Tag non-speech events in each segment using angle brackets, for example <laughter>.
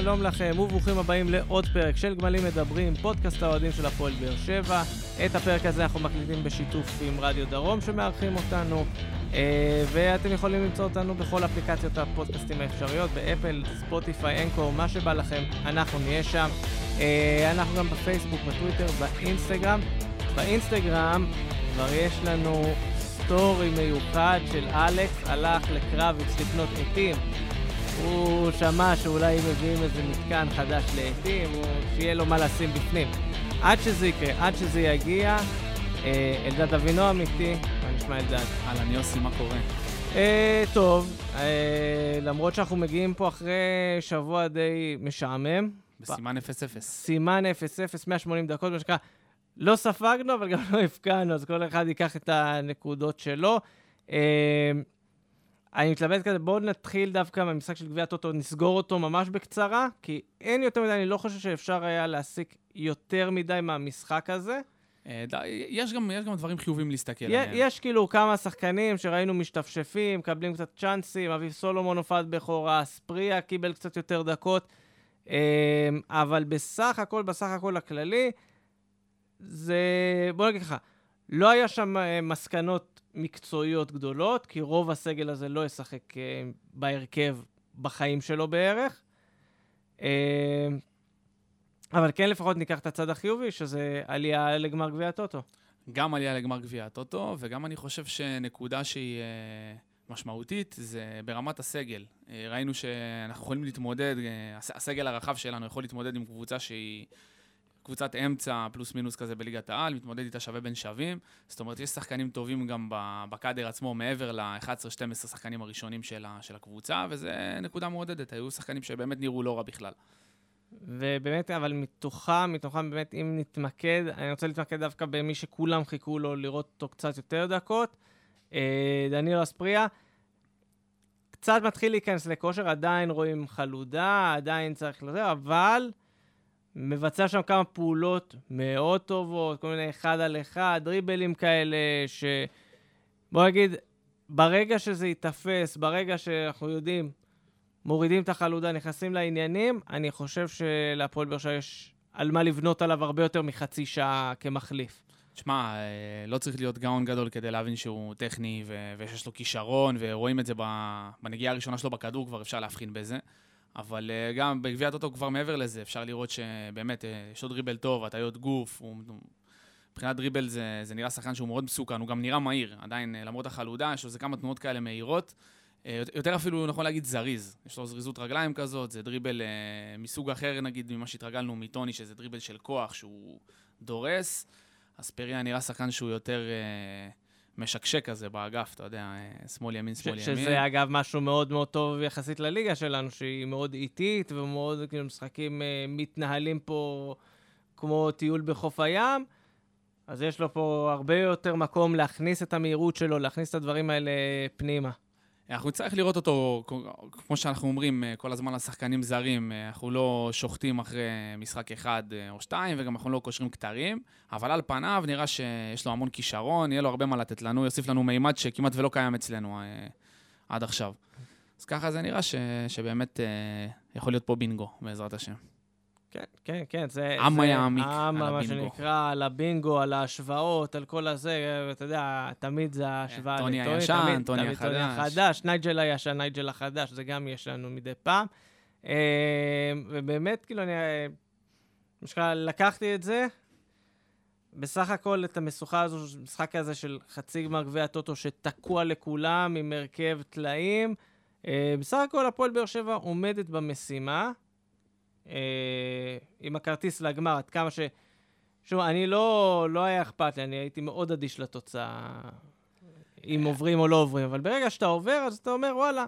שלום לכם וברוכים הבאים לעוד פרק של גמלים מדברים, פודקאסט האוהדים של הפועל באר שבע. את הפרק הזה אנחנו מקליטים בשיתוף עם רדיו דרום שמארחים אותנו, אה, ואתם יכולים למצוא אותנו בכל אפליקציות הפודקאסטים האפשריות, באפל, ספוטיפיי, Anchor, מה שבא לכם, אנחנו נהיה שם. אה, אנחנו גם בפייסבוק, בטוויטר, באינסטגרם. באינסטגרם כבר יש לנו סטורי מיוחד של אלכס, הלך לקרביץ לקנות עטים. הוא שמע שאולי מביאים איזה מתקן חדש לעטים, או שיהיה לו מה לשים בפנים. עד שזה יקרה, עד שזה יגיע, אה, אלדד אבינועם איתי, מה נשמע אלדד? אהלן יוסי, מה קורה? אה, טוב, אה, למרות שאנחנו מגיעים פה אחרי שבוע די משעמם. בסימן 0-0. סימן 0-0, 180 דקות, מה שנקרא. לא ספגנו, אבל גם לא הפקענו, אז כל אחד ייקח את הנקודות שלו. אה, אני מתלבט כזה, בואו נתחיל דווקא מהמשחק של גביע הטוטו, נסגור אותו ממש בקצרה, כי אין יותר מדי, אני לא חושב שאפשר היה להסיק יותר מדי מהמשחק הזה. אה, יש גם, יש גם דברים חיובים להסתכל עליהם. יש כאילו כמה שחקנים שראינו משתפשפים, מקבלים קצת צ'אנסים, אביב סולומון הופעת בכורה, ספריה קיבל קצת יותר דקות, אה, אבל בסך הכל, בסך הכל הכללי, זה... בוא נגיד ככה, לא היה שם אה, מסקנות מקצועיות גדולות, כי רוב הסגל הזה לא ישחק אה, בהרכב בחיים שלו בערך. אה, אבל כן לפחות ניקח את הצד החיובי, שזה עלייה לגמר גביע הטוטו. גם עלייה לגמר גביע הטוטו, וגם אני חושב שנקודה שהיא אה, משמעותית זה ברמת הסגל. ראינו שאנחנו יכולים להתמודד, הס- הסגל הרחב שלנו יכול להתמודד עם קבוצה שהיא קבוצת אמצע פלוס מינוס כזה בליגת העל, מתמודד איתה שווה בין שווים. זאת אומרת, יש שחקנים טובים גם בקאדר עצמו, מעבר ל-11-12 שחקנים הראשונים של, ה- של הקבוצה, וזה נקודה מעודדת. היו שחקנים שבאמת נראו לא רע בכלל. ובאמת, אבל מתוכם, מתוכם באמת, אם נתמקד, אני רוצה להתמקד דווקא במי שכולם חיכו לו לראות אותו קצת יותר דקות. אה, דנילו אספריה, קצת מתחיל להיכנס לכושר, עדיין רואים חלודה, עדיין צריך לזה, אבל מבצע שם כמה פעולות מאוד טובות, כל מיני אחד על אחד, דריבלים כאלה, ש... בוא נגיד, ברגע שזה ייתפס, ברגע שאנחנו יודעים, מורידים את החלודה, נכנסים לעניינים, אני חושב שלהפועל באר שבע יש על מה לבנות עליו הרבה יותר מחצי שעה כמחליף. תשמע, אה, לא צריך להיות גאון גדול כדי להבין שהוא טכני ו- ושיש לו כישרון, ורואים את זה בנגיעה הראשונה שלו בכדור, כבר אפשר להבחין בזה. אבל אה, גם בגביע הטוטו כבר מעבר לזה, אפשר לראות שבאמת אה, יש לו דריבל טוב, הטיות גוף, הוא... מבחינת דריבל זה, זה נראה שחקן שהוא מאוד מסוכן, הוא גם נראה מהיר, עדיין אה, למרות החלודה, יש לו איזה כמה תנועות כאלה מהירות. יותר אפילו, נכון להגיד, זריז. יש לו זריזות רגליים כזאת, זה דריבל אה, מסוג אחר, נגיד, ממה שהתרגלנו מטוני, שזה דריבל של כוח, שהוא דורס. אספריה נראה שחקן שהוא יותר אה, משקשק כזה באגף, אתה יודע, אה, שמאל ימין, שמאל ימין. שזה אגב משהו מאוד מאוד טוב יחסית לליגה שלנו, שהיא מאוד איטית ומאוד, כאילו, משחקים אה, מתנהלים פה כמו טיול בחוף הים. אז יש לו פה הרבה יותר מקום להכניס את המהירות שלו, להכניס את הדברים האלה פנימה. אנחנו נצטרך לראות אותו, כמו שאנחנו אומרים אה, כל הזמן לשחקנים זרים, אה, אנחנו לא שוחטים אחרי משחק אחד אה, או שתיים, וגם אנחנו לא קושרים כתרים, אבל על פניו נראה שיש לו המון כישרון, יהיה לו הרבה מה לתת לנו, יוסיף לנו מימד שכמעט ולא קיים אצלנו עד עכשיו. אז ככה זה נראה ש, שבאמת יכול להיות פה בינגו, בעזרת השם. כן, כן, כן, זה... עם היה עמיק על עם, מה הבינגו. שנקרא, על הבינגו, על ההשוואות, על כל הזה, אתה יודע, תמיד זה ההשוואה טוני הישן, טוני תמיד טוני החדש. החדש, נייג'ל הישן, נייג'ל החדש, זה גם יש לנו מדי פעם. אה, ובאמת, כאילו, אני... אה, שנקרא, לקחתי את זה, בסך הכל את המשוכה הזו, המשחק הזה של חצי גמר גביע הטוטו שתקוע לכולם עם הרכב טלאים. אה, בסך הכל הפועל באר שבע עומדת במשימה. אה, עם הכרטיס לגמר, עד כמה ש... שוב, אני לא, לא היה אכפת לי, אני הייתי מאוד אדיש לתוצאה, אם עוברים או לא עוברים, אבל ברגע שאתה עובר, אז אתה אומר, וואלה,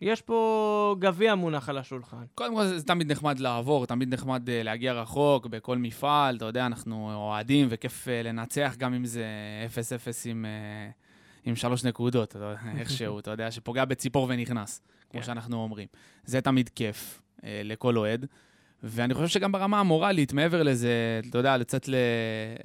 יש פה גביע מונח על השולחן. קודם כל, זה תמיד נחמד לעבור, תמיד נחמד אה, להגיע רחוק בכל מפעל, אתה יודע, אנחנו אוהדים וכיף אה, לנצח, גם אם זה 0-0 עם, אה, עם שלוש נקודות, <laughs> איכשהו, אתה יודע, שפוגע בציפור ונכנס, כמו כן. שאנחנו אומרים. זה תמיד כיף אה, לכל אוהד. ואני חושב שגם ברמה המורלית, מעבר לזה, אתה יודע, לצאת ל...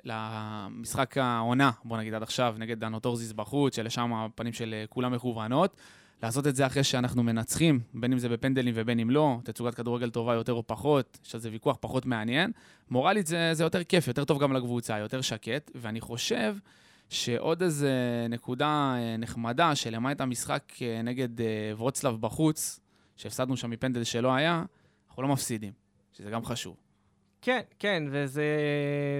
למשחק העונה, בוא נגיד עד עכשיו, נגד דנו טורזיס בחוץ, שלשם הפנים של אה, כולם מכוונות, לעשות את זה אחרי שאנחנו מנצחים, בין אם זה בפנדלים ובין אם לא, תצוגת כדורגל טובה יותר או פחות, יש על זה ויכוח פחות מעניין. מורלית זה, זה יותר כיף, יותר טוב גם לקבוצה, יותר שקט, ואני חושב שעוד איזה נקודה אה, נחמדה, שלמעט המשחק אה, נגד אה, ורוצלב בחוץ, שהפסדנו שם מפנדל שלא היה, אנחנו לא מפסידים, שזה גם חשוב. כן, כן, וזה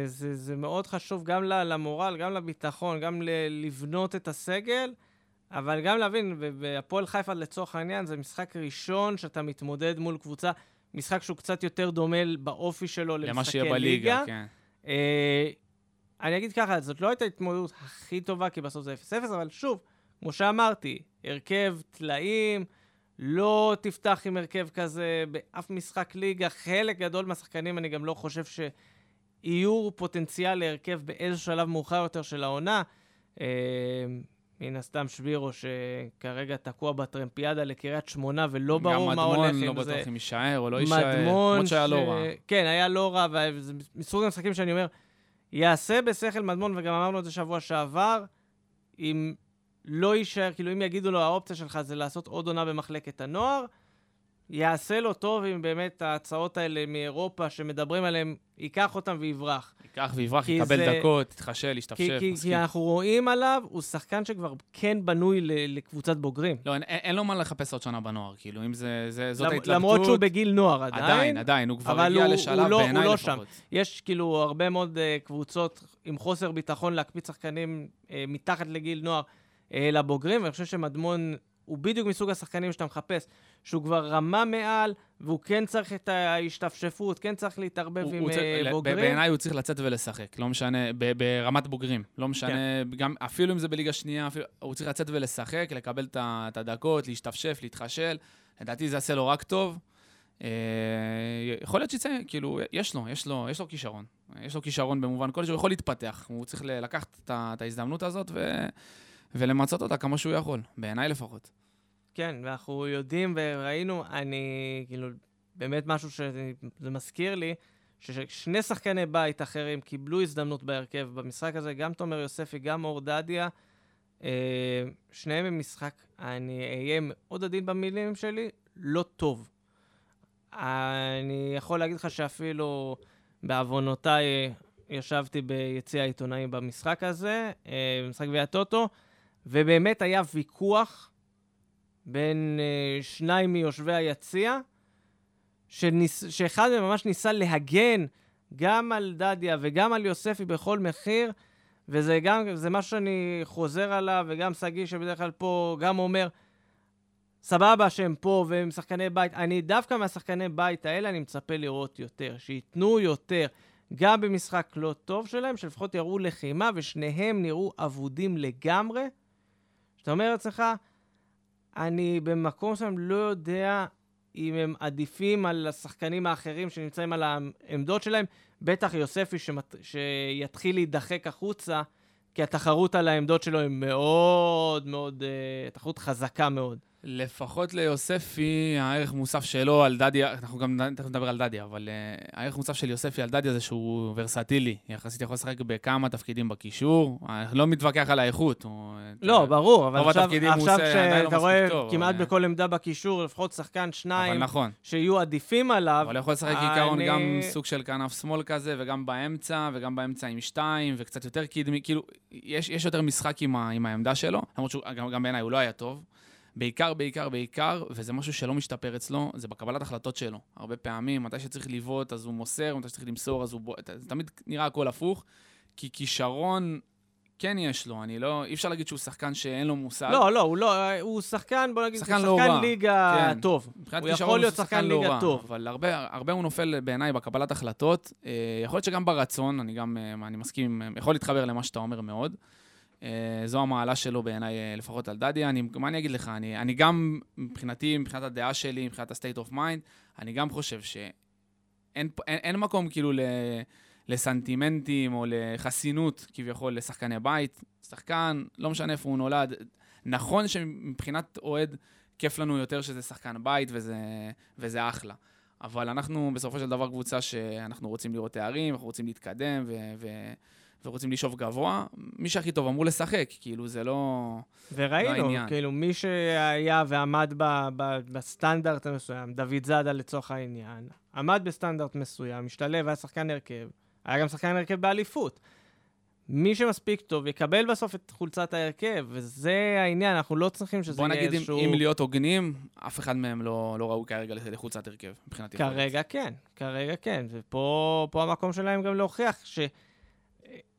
זה, זה מאוד חשוב גם למורל, גם לביטחון, גם לבנות את הסגל. אבל גם להבין, והפועל חיפה לצורך העניין, זה משחק ראשון שאתה מתמודד מול קבוצה, משחק שהוא קצת יותר דומה באופי שלו למשחקי ליגה. למה שיהיה בליגה, כן. אה, אני אגיד ככה, זאת לא הייתה התמודדות הכי טובה, כי בסוף זה 0-0, אבל שוב, כמו שאמרתי, הרכב טלאים, לא תפתח עם הרכב כזה באף משחק ליגה. חלק גדול מהשחקנים, אני גם לא חושב שיהיו פוטנציאל להרכב באיזשהו שלב מאוחר יותר של העונה. אה, מן הסתם שבירו, שכרגע תקוע בטרמפיאדה לקריית שמונה, ולא ברור מה הולך עם זה. גם מדמון, לא בטוח אם יישאר או לא יישאר, למרות שהיה לא רע. כן, היה לא רע, וזה מסוג המשחקים שאני אומר, יעשה בשכל מדמון, וגם אמרנו את זה שבוע שעבר, אם לא יישאר, כאילו אם יגידו לו, האופציה שלך זה לעשות עוד עונה במחלקת הנוער, יעשה לו טוב אם באמת ההצעות האלה מאירופה שמדברים עליהן, ייקח אותן ויברח. ייקח ויברח, יקבל זה... דקות, יתחשל, ישתפשף, כי, כי, כי אנחנו רואים עליו, הוא שחקן שכבר כן בנוי ל, לקבוצת בוגרים. לא, אין, אין לו מה לחפש עוד שנה בנוער, כאילו, אם זה, זה זאת למ, ההתלבטות... למרות שהוא בגיל נוער עדיין. עדיין, עדיין, הוא כבר הגיע הוא, לשלב לא, בעיניי לא לפחות. שם. יש כאילו הרבה מאוד uh, קבוצות עם חוסר ביטחון להקפיץ שחקנים uh, מתחת לגיל נוער לבוגרים, ואני חושב שמדמון הוא בדיוק מסוג השחקנים שאתה מחפש, שהוא כבר רמה מעל, והוא כן צריך את ההשתפשפות, כן צריך להתערבב הוא, עם הוא צריך, אה, בוגרים. בעיניי הוא צריך לצאת ולשחק, לא משנה, ברמת בוגרים. לא משנה, כן. גם, אפילו אם זה בליגה שנייה, אפילו, הוא צריך לצאת ולשחק, לקבל את הדקות, להשתפשף, להתחשל. לדעתי זה יעשה לו רק טוב. אה, יכול להיות שיצא, כאילו, יש לו, יש לו, יש לו כישרון. יש לו כישרון במובן כלשהו, הוא יכול להתפתח. הוא צריך לקחת את ההזדמנות הזאת ו... ולמצות אותה כמה שהוא יכול, בעיניי לפחות. כן, ואנחנו יודעים וראינו, אני, כאילו, באמת משהו שזה מזכיר לי, ששני שחקני בית אחרים קיבלו הזדמנות בהרכב במשחק הזה, גם תומר יוספי, גם אור דדיה, אה, שניהם במשחק, אני אהיה מאוד עדין במילים שלי, לא טוב. אני יכול להגיד לך שאפילו בעוונותיי ישבתי ביציע העיתונאים במשחק הזה, אה, במשחק גביע הטוטו, ובאמת היה ויכוח בין uh, שניים מיושבי היציע, שניס, שאחד מהם ממש ניסה להגן גם על דדיה וגם על יוספי בכל מחיר, וזה גם, זה משהו שאני חוזר עליו, וגם שגיא שבדרך כלל פה גם אומר, סבבה שהם פה והם שחקני בית, אני דווקא מהשחקני בית האלה אני מצפה לראות יותר, שייתנו יותר, גם במשחק לא טוב שלהם, שלפחות יראו לחימה, ושניהם נראו אבודים לגמרי. שאתה אומר לעצמך, אני במקום מסוים לא יודע אם הם עדיפים על השחקנים האחרים שנמצאים על העמדות שלהם, בטח יוספי שמת... שיתחיל להידחק החוצה, כי התחרות על העמדות שלו היא מאוד מאוד, uh, תחרות חזקה מאוד. לפחות ליוספי, הערך מוסף שלו על דדיה, אנחנו גם תכף נדבר על דדיה, אבל uh, הערך מוסף של יוספי על דדיה זה שהוא ורסטילי. יחסית יכול לשחק בכמה תפקידים בקישור. אני לא מתווכח על האיכות. הוא, לא, ברור, אבל עכשיו, עכשיו שאתה לא רואה טוב, כמעט אבל... בכל עמדה בקישור, לפחות שחקן שניים, נכון. שיהיו עדיפים עליו. אבל יכול לשחק עיקרון אני... גם סוג של כנף שמאל כזה, וגם באמצע, וגם באמצע עם שתיים, וקצת יותר קדמי, כאילו, יש, יש יותר משחק עם, ה, עם העמדה שלו, למרות שגם בעיניי הוא לא היה טוב. בעיקר, בעיקר, בעיקר, וזה משהו שלא משתפר אצלו, זה בקבלת החלטות שלו. הרבה פעמים, מתי שצריך לבעוט אז הוא מוסר, מתי שצריך למסור אז הוא בועט, זה תמיד נראה הכל הפוך, כי כישרון כן יש לו, אני לא, אי אפשר להגיד שהוא שחקן שאין לו מושג. לא, לא, הוא לא, הוא שחקן, בוא נגיד, שחקן, שחקן לא ליגה כן. טוב. הוא יכול להיות שחקן, שחקן לא ליגה רע, טוב. אבל הרבה, הרבה הוא נופל בעיניי בקבלת החלטות. אה, יכול להיות שגם ברצון, אני גם, אה, אני מסכים, יכול להתחבר למה שאתה אומר מאוד. אה, זו המעלה שלו בעיניי, אה, לפחות על דדיה. אני, מה אני אגיד לך? אני, אני גם, מבחינתי, מבחינת הדעה שלי, מבחינת ה-state of mind, אני גם חושב שאין אין, אין מקום כאילו ל, לסנטימנטים או לחסינות, כביכול, לשחקני בית. שחקן, לא משנה איפה הוא נולד. נכון שמבחינת אוהד, כיף לנו יותר שזה שחקן בית וזה, וזה אחלה. אבל אנחנו בסופו של דבר קבוצה שאנחנו רוצים לראות תארים, אנחנו רוצים להתקדם, ו... ו ורוצים לשאוף גבוה, מי שהכי טוב אמור לשחק, כאילו זה לא... וראינו, העניין. כאילו, מי שהיה ועמד ב, ב, בסטנדרט המסוים, דוד זאדה לצורך העניין, עמד בסטנדרט מסוים, השתלב, היה שחקן הרכב, היה גם שחקן הרכב באליפות. מי שמספיק טוב יקבל בסוף את חולצת ההרכב, וזה העניין, אנחנו לא צריכים שזה בוא יהיה נגיד, אם, איזשהו... אם להיות הוגנים, אף אחד מהם לא, לא ראוי כרגע לחולצת הרכב, מבחינת יכולת. כרגע כן, כרגע כן, ופה פה המקום שלהם גם להוכיח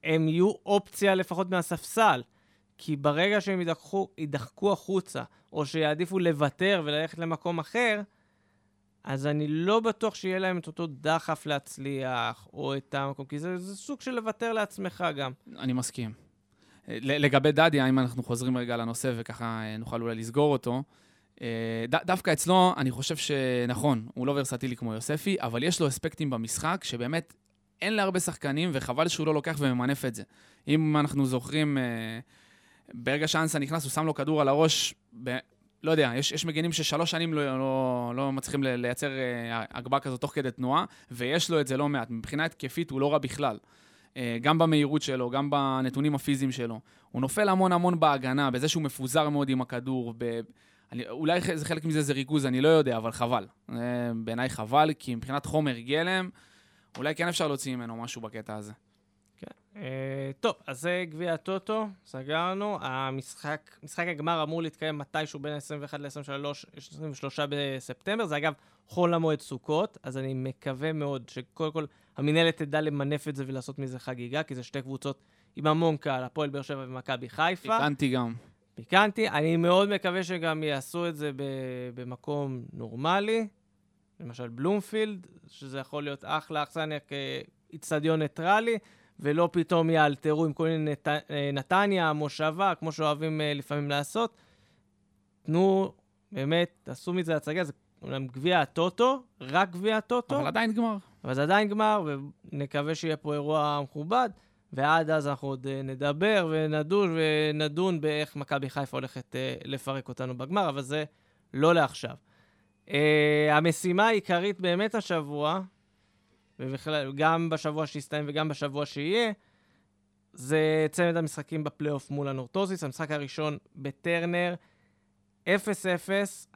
שהם יהיו אופציה לפחות מהספסל. כי ברגע שהם ידחקו, ידחקו החוצה, או שיעדיפו לוותר וללכת למקום אחר, אז אני לא בטוח שיהיה להם את אותו דחף להצליח, או את המקום, כי זה, זה סוג של לוותר לעצמך גם. אני מסכים. לגבי דדיה, אם אנחנו חוזרים רגע לנושא וככה אה, נוכל אולי לסגור אותו, אה, ד- דווקא אצלו, אני חושב שנכון, הוא לא ורסטילי כמו יוספי, אבל יש לו אספקטים במשחק שבאמת אין להרבה שחקנים, וחבל שהוא לא לוקח וממנף את זה. אם אנחנו זוכרים, אה, ברגע שאנסה נכנס, הוא שם לו כדור על הראש, ב- לא יודע, יש, יש מגנים ששלוש שנים לא, לא, לא מצליחים לייצר אה, הגבהה כזאת תוך כדי תנועה, ויש לו את זה לא מעט. מבחינה התקפית הוא לא רע בכלל. אה, גם במהירות שלו, גם בנתונים הפיזיים שלו. הוא נופל המון המון בהגנה, בזה שהוא מפוזר מאוד עם הכדור. ב... אני, אולי חלק מזה זה ריכוז, אני לא יודע, אבל חבל. בעיניי חבל, כי מבחינת חומר גלם, אולי כן אפשר להוציא ממנו משהו בקטע הזה. Uh, טוב, אז זה גביע הטוטו, סגרנו. המשחק, משחק הגמר אמור להתקיים מתישהו בין ה-21 ל-23 23 בספטמבר. זה אגב חול המועד סוכות, אז אני מקווה מאוד שקודם כל המינהלת תדע למנף את זה ולעשות מזה חגיגה, כי זה שתי קבוצות עם המון קהל, הפועל באר שבע ומכבי חיפה. פיקנטי גם. פיקנטי. אני מאוד מקווה שגם יעשו את זה במקום נורמלי, למשל בלומפילד, שזה יכול להיות אחלה אכסניה כאיצטדיון ניטרלי, ולא פתאום יאלתרו עם כל מיני נת... אה, נתניה, מושבה, כמו שאוהבים אה, לפעמים לעשות. תנו, באמת, תעשו מזה הצגה, זה אומנם גביע הטוטו, רק גביע הטוטו, אבל עדיין גמר. אבל זה עדיין גמר, ונקווה שיהיה פה אירוע מכובד, ועד אז אנחנו עוד אה, נדבר ונדון ונדון באיך מכבי חיפה הולכת לפרק אותנו בגמר, אבל זה לא לעכשיו. אה, המשימה העיקרית באמת השבוע, ובכלל, גם בשבוע שהסתיים וגם בשבוע שיהיה, זה צמד המשחקים בפלייאוף מול הנורטוזיס, המשחק הראשון בטרנר, 0-0.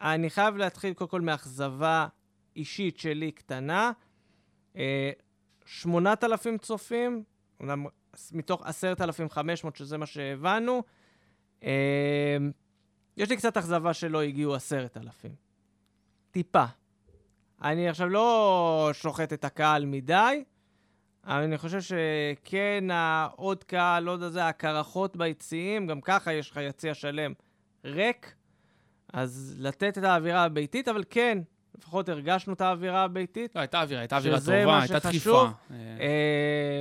אני חייב להתחיל קודם כל מאכזבה אישית שלי קטנה. אה, 8,000 צופים, אומנם מתוך 10,500, שזה מה שהבנו. אה, יש לי קצת אכזבה שלא הגיעו 10,000. טיפה. אני עכשיו לא שוחט את הקהל מדי, אבל אני חושב שכן, העוד קהל, עוד הזה, הקרחות ביציעים, גם ככה יש לך יציע שלם ריק, אז לתת את האווירה הביתית, אבל כן, לפחות הרגשנו את האווירה הביתית. לא, הייתה אווירה, הייתה אווירה טובה, הייתה. דחיפה. אה,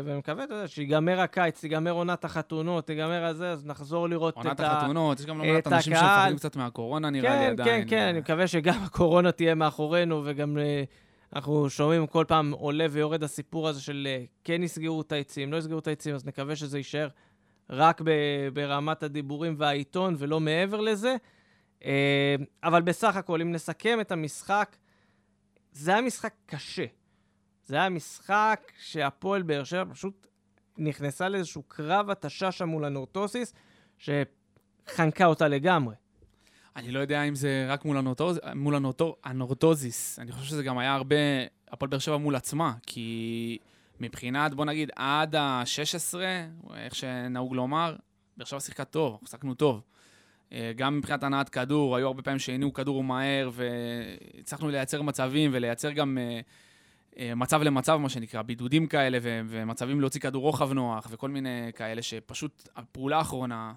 ואני מקווה, אתה יודע, שיגמר הקיץ, תיגמר עונת החתונות, תיגמר הזה, אז נחזור לראות עונת את ה... החתונות, יש גם לא מעט אנשים הקהל. שמפחדים קצת מהקורונה, נראה לי כן, עדיין. כן, כן, אני מקווה שגם <laughs> הקורונה תהיה מאחורינו, וגם אה, אנחנו שומעים כל פעם עולה ויורד הסיפור הזה של אה, כן יסגרו את העצים, לא יסגרו את העצים, אז נקווה שזה יישאר רק ברמת הדיבורים והעיתון ולא מעבר לזה. אבל בסך הכל, אם נסכם את המשחק, זה היה משחק קשה. זה היה משחק שהפועל באר שבע פשוט נכנסה לאיזשהו קרב התשה שם מול הנורטוסיס, שחנקה אותה לגמרי. אני לא יודע אם זה רק מול, הנורטוז, מול הנורטו, הנורטוזיס, אני חושב שזה גם היה הרבה הפועל באר שבע מול עצמה, כי מבחינת, בוא נגיד, עד ה-16, איך שנהוג לומר, באר שבע שיחקה טוב, שיחקנו טוב. אה, גם מבחינת הנעת כדור, היו הרבה פעמים שהניעו כדור מהר, והצלחנו לייצר מצבים ולייצר גם אה, אה, מצב למצב, מה שנקרא, בידודים כאלה, ומצבים להוציא כדור רוחב נוח, וכל מיני כאלה, שפשוט הפעולה האחרונה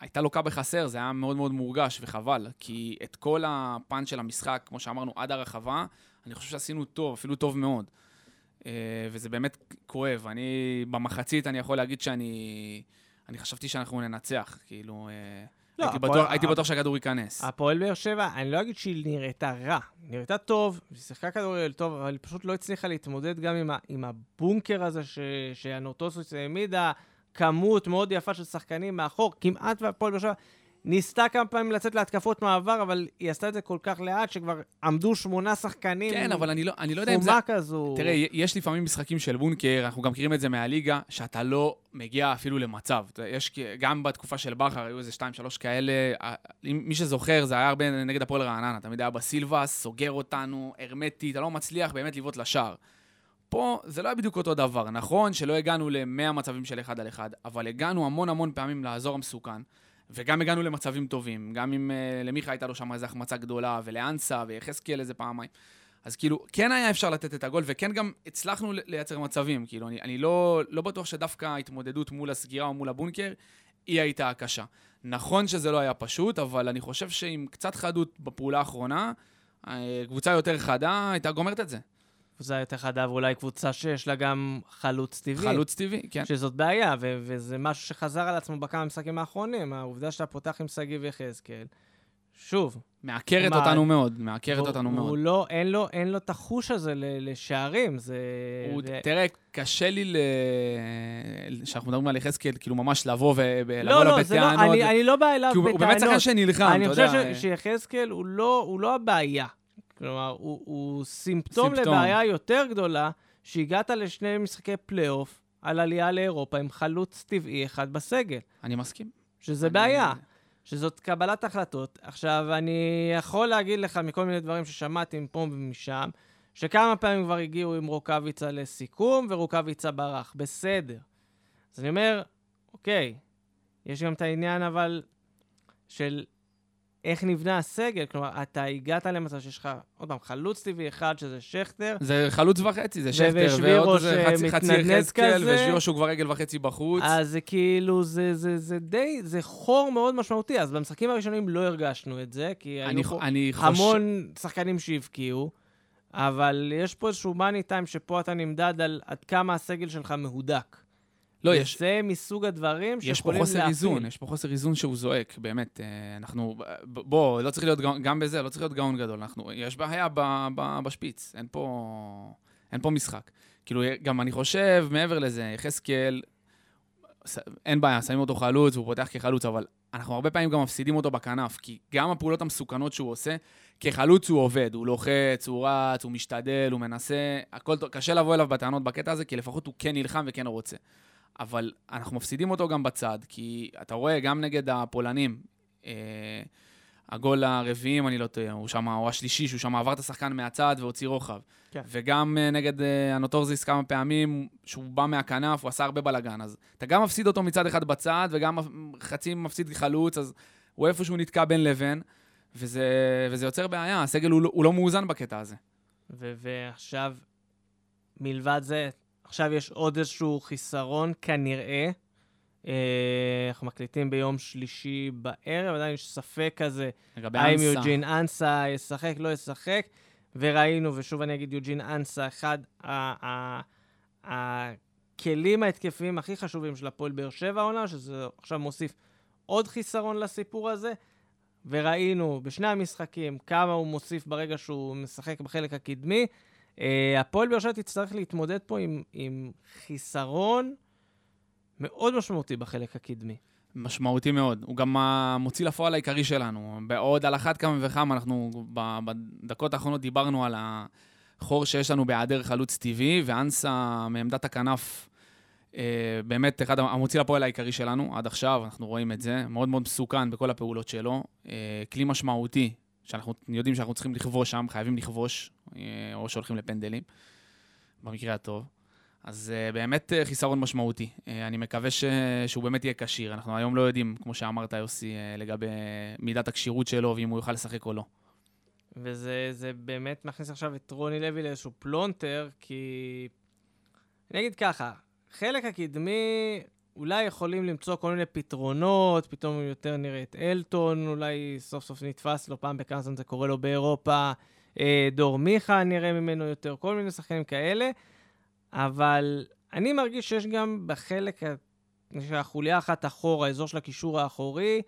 הייתה לוקה בחסר, זה היה מאוד מאוד מורגש, וחבל, כי את כל הפן של המשחק, כמו שאמרנו, עד הרחבה, אני חושב שעשינו טוב, אפילו טוב מאוד. וזה באמת כואב. אני, במחצית, אני יכול להגיד שאני... אני חשבתי שאנחנו ננצח, כאילו... לא, הייתי, הפועל- בטוח, הייתי בטוח שהכדור ייכנס. הפועל באר שבע, אני לא אגיד שהיא נראתה רע, היא נראתה טוב, היא שיחקה כדורגל טוב, אבל היא פשוט לא הצליחה להתמודד גם עם, ה, עם הבונקר הזה ש, שהנורטוסוס העמידה, כמות מאוד יפה של שחקנים מאחור, כמעט והפועל באר שבע ניסתה כמה פעמים לצאת להתקפות מעבר, אבל היא עשתה את זה כל כך לאט, שכבר עמדו שמונה שחקנים. כן, אבל אני לא, אני לא יודע אם זה... חומה כזו. תראה, יש לפעמים משחקים של בונקר, אנחנו גם מכירים את זה מהליגה, שאתה לא מגיע אפילו למצב. יש, גם בתקופה של בכר היו איזה 2-3 כאלה, מי שזוכר, זה היה הרבה נגד הפועל רעננה, תמיד היה בסילבס, סוגר אותנו, הרמטי, אתה לא מצליח באמת לבעוט לשער. פה זה לא היה בדיוק אותו דבר. נכון שלא הגענו ל-100 מצבים של אחד על אחד, אבל הגענו המון המון פעמים לאזור המסוכן. וגם הגענו למצבים טובים, גם אם uh, למיכה הייתה לו שם איזו החמצה גדולה, ולאנסה, ויחזקאל איזה פעמיים. אז כאילו, כן היה אפשר לתת את הגול, וכן גם הצלחנו לייצר מצבים. כאילו, אני, אני לא, לא בטוח שדווקא ההתמודדות מול הסגירה או מול הבונקר, היא הייתה הקשה. נכון שזה לא היה פשוט, אבל אני חושב שעם קצת חדות בפעולה האחרונה, אה, קבוצה יותר חדה הייתה גומרת את זה. קבוצה יותר חדה, ואולי קבוצה שיש לה גם חלוץ טבעי. חלוץ טבעי, כן. שזאת בעיה, ו- וזה משהו שחזר על עצמו בכמה משחקים האחרונים. העובדה שאתה פותח עם שגיב יחזקאל, שוב. מעקרת מה... אותנו מאוד, מעקרת הוא, אותנו הוא מאוד. לא, אין לו, אין לו את החוש הזה לשערים, זה... הוא, ו... תראה, קשה לי, ל... שאנחנו מדברים על יחזקאל, כאילו ממש לבוא ולבוא לא, לא, בטענות. לא, אני, אני לא בא אליו בטענות. הוא באמת שחקן שנלחם, אתה יודע. אני חושב שיחזקאל הוא לא, הוא לא הבעיה. כלומר, הוא, הוא סימפטום, סימפטום לבעיה יותר גדולה, שהגעת לשני משחקי פלייאוף על עלייה לאירופה עם חלוץ טבעי אחד בסגל. אני מסכים. שזה אני... בעיה, שזאת קבלת החלטות. עכשיו, אני יכול להגיד לך מכל מיני דברים ששמעתי מפה ומשם, שכמה פעמים כבר הגיעו עם רוקאביצה לסיכום, ורוקאביצה ברח. בסדר. אז אני אומר, אוקיי, יש גם את העניין אבל של איך נבנה הסגל. כלומר, אתה הגעת למצב שיש לך, עוד פעם, חלוץ טבעי אחד, שזה שכטר. זה חלוץ וחצי, זה שכטר, ועוד איזה חצי חצי יחזקאל, ושבירו שהוא כבר רגל וחצי בחוץ. אז זה כאילו, זה, זה, זה די, זה חור מאוד משמעותי. אז במשחקים הראשונים לא הרגשנו את זה, כי היו פה המון חוש... שחקנים שהבקיעו. אבל יש פה איזשהו מאני טיים שפה אתה נמדד על עד כמה הסגל שלך מהודק. לא, יש... זה מסוג הדברים שיכולים להפעיל. יש פה חוסר איזון, יש פה חוסר איזון שהוא זועק, באמת. אה, אנחנו, בוא, לא צריך להיות, גם בזה, לא צריך להיות גאון גדול. אנחנו, יש בעיה ב, ב, בשפיץ, אין פה, אין פה משחק. כאילו, גם אני חושב, מעבר לזה, יחזקאל, אין בעיה, שמים אותו חלוץ, והוא פותח כחלוץ, אבל אנחנו הרבה פעמים גם מפסידים אותו בכנף, כי גם הפעולות המסוכנות שהוא עושה, כחלוץ הוא עובד, הוא לוחץ, הוא רץ, הוא משתדל, הוא מנסה, הכל טוב, קשה לבוא אליו בטענות בקטע הזה, כי לפחות הוא כן נלחם וכן רוצה. אבל אנחנו מפסידים אותו גם בצד, כי אתה רואה, גם נגד הפולנים, אה, הגול הרביעי, אם אני לא טועה, הוא שם, או השלישי, שהוא שם עבר את השחקן מהצד והוציא רוחב. כן. וגם אה, נגד אה, הנוטורזיס כמה פעמים, שהוא בא מהכנף, הוא עשה הרבה בלאגן. אז אתה גם מפסיד אותו מצד אחד בצד, וגם חצי מפסיד חלוץ, אז הוא איפשהו נתקע בין לבין, וזה, וזה יוצר בעיה, הסגל הוא, לא, הוא לא מאוזן בקטע הזה. ועכשיו, מלבד זה, עכשיו יש עוד איזשהו חיסרון, כנראה. אה, אנחנו מקליטים ביום שלישי בערב, עדיין יש ספק כזה, האם יוג'ין אנסה ישחק, לא ישחק. וראינו, ושוב אני אגיד, יוג'ין אנסה, אחד הכלים ההתקפיים הכי חשובים של הפועל באר שבע העונה, שזה עכשיו מוסיף עוד חיסרון לסיפור הזה. וראינו בשני המשחקים כמה הוא מוסיף ברגע שהוא משחק בחלק הקדמי. Uh, הפועל באר שבע תצטרך להתמודד פה עם, עם חיסרון מאוד משמעותי בחלק הקדמי. משמעותי מאוד. הוא גם המוציא לפועל העיקרי שלנו. בעוד על אחת כמה וכמה, אנחנו בדקות האחרונות דיברנו על החור שיש לנו בהיעדר חלוץ טבעי, ואנסה מעמדת הכנף, אה, באמת אחד המוציא לפועל העיקרי שלנו עד עכשיו, אנחנו רואים את זה. מאוד מאוד מסוכן בכל הפעולות שלו. אה, כלי משמעותי שאנחנו יודעים שאנחנו צריכים לכבוש שם, חייבים לכבוש, אה, או שהולכים לפנדלים, במקרה הטוב. אז uh, באמת uh, חיסרון משמעותי. Uh, אני מקווה ש... שהוא באמת יהיה כשיר. אנחנו היום לא יודעים, כמו שאמרת, יוסי, uh, לגבי מידת הכשירות שלו ואם הוא יוכל לשחק או לא. וזה באמת מכניס עכשיו את רוני לוי לאיזשהו פלונטר, כי... אני אגיד ככה, חלק הקדמי אולי יכולים למצוא כל מיני פתרונות, פתאום יותר נראה את אלטון, אולי סוף סוף נתפס לו, פעם בכמה זמן זה קורה לו באירופה, אה, דור מיכה נראה ממנו יותר, כל מיני שחקנים כאלה, אבל אני מרגיש שיש גם בחלק של החוליה אחת אחורה, האזור של הקישור האחורי,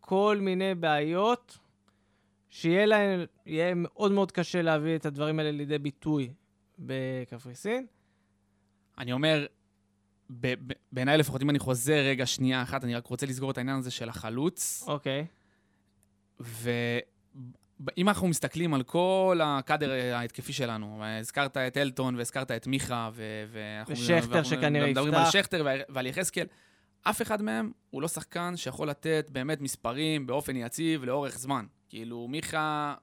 כל מיני בעיות שיהיה להם, יהיה מאוד מאוד קשה להביא את הדברים האלה לידי ביטוי בקפריסין. אני אומר, בעיניי לפחות, אם אני חוזר רגע שנייה אחת, אני רק רוצה לסגור את העניין הזה של החלוץ. אוקיי. ואם אנחנו מסתכלים על כל הקאדר ההתקפי שלנו, הזכרת את אלטון והזכרת את מיכה, ו... ושכטר שכנראה יפתח. מדברים על שכטר ועל יחזקאל. אף אחד מהם הוא לא שחקן שיכול לתת באמת מספרים באופן יציב לאורך זמן. כאילו, מיכה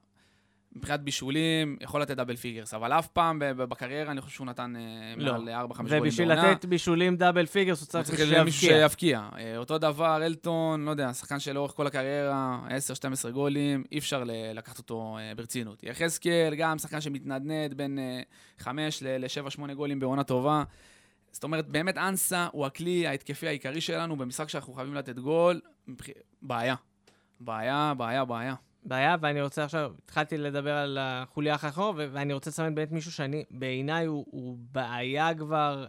מבחינת בישולים, יכול לתת double figures, אבל אף פעם בקריירה אני חושב שהוא נתן אה, לא. מעל 4-5 גולים בעונה. ובשביל לתת בישולים double figures הוא צריך מישהו שיבקיע. אה, אותו דבר, אלטון, לא יודע, שחקן שלאורך כל הקריירה, 10-12 גולים, אי אפשר לקחת אותו אה, ברצינות. יחזקאל, גם שחקן שמתנדנד בין 5 ל-7-8 גולים בעונה טובה. זאת אומרת, באמת אנסה הוא הכלי ההתקפי העיקרי שלנו במשחק שאנחנו חייבים לתת גול. בעיה. בעיה, בעיה, בעיה. בעיה, ואני רוצה עכשיו, התחלתי לדבר על החוליה האחרונה, ואני רוצה לסמן באמת מישהו שאני, בעיניי הוא, הוא בעיה כבר,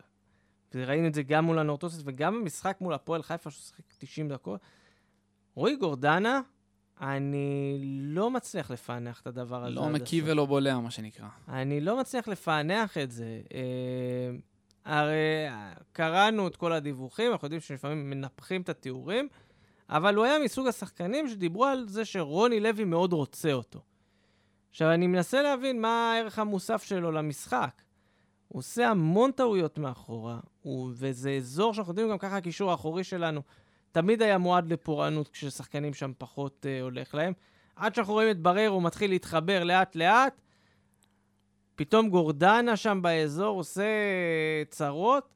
וראינו את זה גם מול הנורטוסס וגם במשחק מול הפועל חיפה, שהוא שיחק 90 דקות. רועי גורדנה, אני לא מצליח לפענח את הדבר הזה. לא מקיא ולא בולע, מה שנקרא. אני לא מצליח לפענח את זה. אה, הרי קראנו את כל הדיווחים, אנחנו יודעים שלפעמים מנפחים את התיאורים. אבל הוא היה מסוג השחקנים שדיברו על זה שרוני לוי מאוד רוצה אותו. עכשיו, אני מנסה להבין מה הערך המוסף שלו למשחק. הוא עושה המון טעויות מאחורה, הוא, וזה אזור שאנחנו יודעים גם ככה הקישור האחורי שלנו תמיד היה מועד לפורענות כששחקנים שם פחות uh, הולך להם. עד שאנחנו רואים את ברר, הוא מתחיל להתחבר לאט-לאט, פתאום גורדנה שם באזור עושה צרות.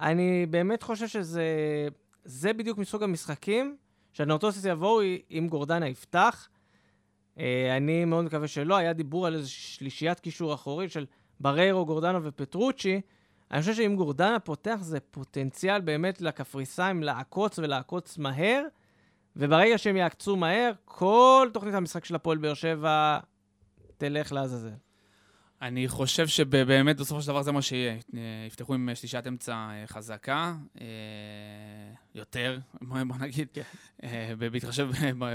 אני באמת חושב שזה זה בדיוק מסוג המשחקים שהנאוטוסס יבואו אם גורדנה יפתח. Uh, אני מאוד מקווה שלא. היה דיבור על איזו שלישיית קישור אחורי של בריירו, גורדנה ופטרוצ'י. אני חושב שאם גורדנה פותח זה פוטנציאל באמת לקפריסאים לעקוץ ולעקוץ מהר, וברגע שהם יעקצו מהר, כל תוכנית המשחק של הפועל באר שבע תלך לעזאזל. אני חושב שבאמת בסופו של דבר זה מה שיהיה. יפתחו עם שלישת אמצע אה, חזקה, אה, יותר, <laughs> בוא נגיד, כן. אה, בהתחשב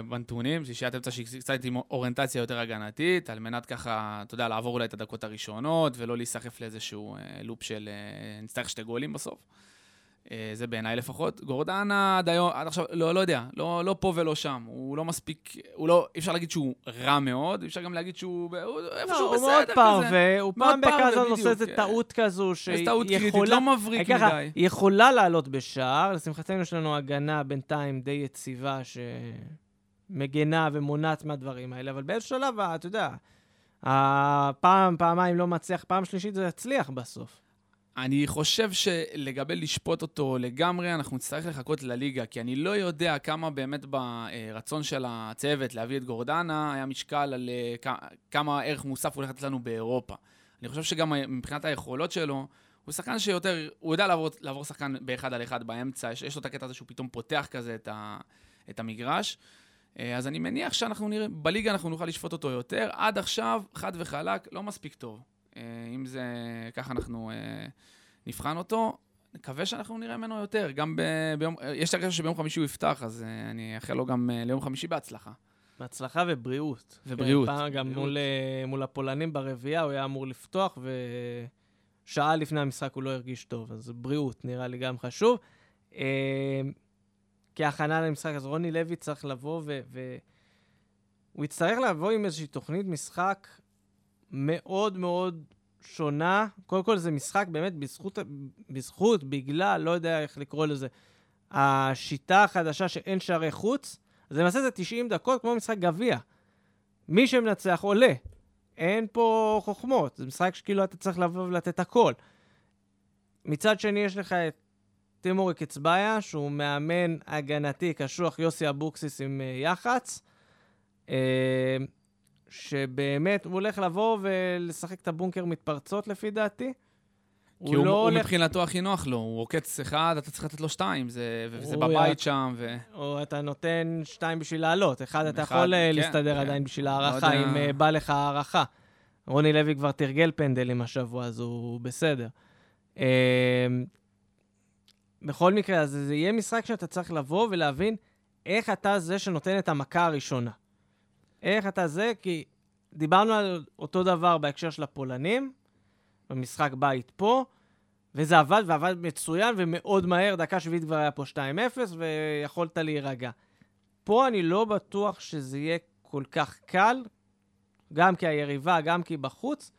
בנתונים, שלישת אמצע שהיא קצת עם אוריינטציה יותר הגנתית, על מנת ככה, אתה יודע, לעבור אולי את הדקות הראשונות, ולא להיסחף לאיזשהו לופ של נצטרך שתי גולים בסוף. אה, זה בעיניי לפחות. גורדנה עד היום, עד עכשיו, לא, לא יודע, לא, לא פה ולא שם. הוא לא מספיק, הוא לא, אי אפשר להגיד שהוא רע מאוד, אי אפשר גם להגיד שהוא איפשהו לא, בסדר כזה. הוא מאוד פרווה, הוא פעם בכזה עושה איזה. טעות כזו, שהיא טעות קריטית, לא מבריק מדי. היא יכולה לעלות בשער, לשמחתנו יש לנו הגנה בינתיים די יציבה, שמגנה ומונעת מהדברים האלה, אבל באיזשהו שלב, אתה יודע, הפעם, פעמיים לא מצליח, פעם שלישית זה יצליח בסוף. אני חושב שלגבי לשפוט אותו לגמרי, אנחנו נצטרך לחכות לליגה, כי אני לא יודע כמה באמת ברצון של הצוות להביא את גורדנה היה משקל על אה, כמה ערך מוסף הוא הולך לתת לנו באירופה. אני חושב שגם מבחינת היכולות שלו, הוא שחקן שיותר, הוא יודע לעבור, לעבור שחקן באחד על אחד באמצע, יש, יש לו את הקטע הזה שהוא פתאום פותח כזה את, ה, את המגרש. אה, אז אני מניח שאנחנו נראה, בליגה אנחנו נוכל לשפוט אותו יותר. עד עכשיו, חד וחלק, לא מספיק טוב. אה, אם זה, ככה אנחנו אה, נבחן אותו. נקווה שאנחנו נראה ממנו יותר. גם ב, ביום, יש את הרגע שביום חמישי הוא יפתח, אז אה, אני אאחל לו גם ליום חמישי בהצלחה. בהצלחה ובריאות. ובריאות. פעם גם מול, מול הפולנים ברביעייה הוא היה אמור לפתוח, ושעה לפני המשחק הוא לא הרגיש טוב, אז בריאות נראה לי גם חשוב. כהכנה למשחק, אז רוני לוי צריך לבוא ו... ו... הוא יצטרך לבוא עם איזושהי תוכנית משחק מאוד מאוד שונה. קודם כל זה משחק באמת בזכות, בזכות, בגלל, לא יודע איך לקרוא לזה, השיטה החדשה שאין שערי חוץ, אז למעשה זה 90 דקות כמו משחק גביע. מי שמנצח עולה. אין פה חוכמות, זה משחק שכאילו אתה צריך לבוא ולתת הכל. מצד שני יש לך את תימורי קצבאיה, שהוא מאמן הגנתי, קשוח יוסי אבוקסיס עם uh, יח"צ. שבאמת הוא הולך לבוא ולשחק את הבונקר מתפרצות, לפי דעתי. כי הוא, הוא, לא הוא הולך... מבחינתו הכי נוח לו, הוא עוקץ אחד, אתה צריך לתת לו שתיים, זה, וזה בבית י... שם. ו... או אתה נותן שתיים בשביל לעלות, אחד אתה אחד, יכול כן, להסתדר כן. עדיין בשביל לא הערכה, לא אם uh, בא לך הערכה. רוני לוי כבר תרגל פנדלים השבוע, אז הוא בסדר. Uh, בכל מקרה, אז זה יהיה משחק שאתה צריך לבוא ולהבין איך אתה זה שנותן את המכה הראשונה. איך אתה זה? כי דיברנו על אותו דבר בהקשר של הפולנים, במשחק בית פה, וזה עבד, ועבד מצוין, ומאוד מהר, דקה שביעית כבר היה פה 2-0, ויכולת להירגע. פה אני לא בטוח שזה יהיה כל כך קל, גם כי היריבה, גם כי בחוץ,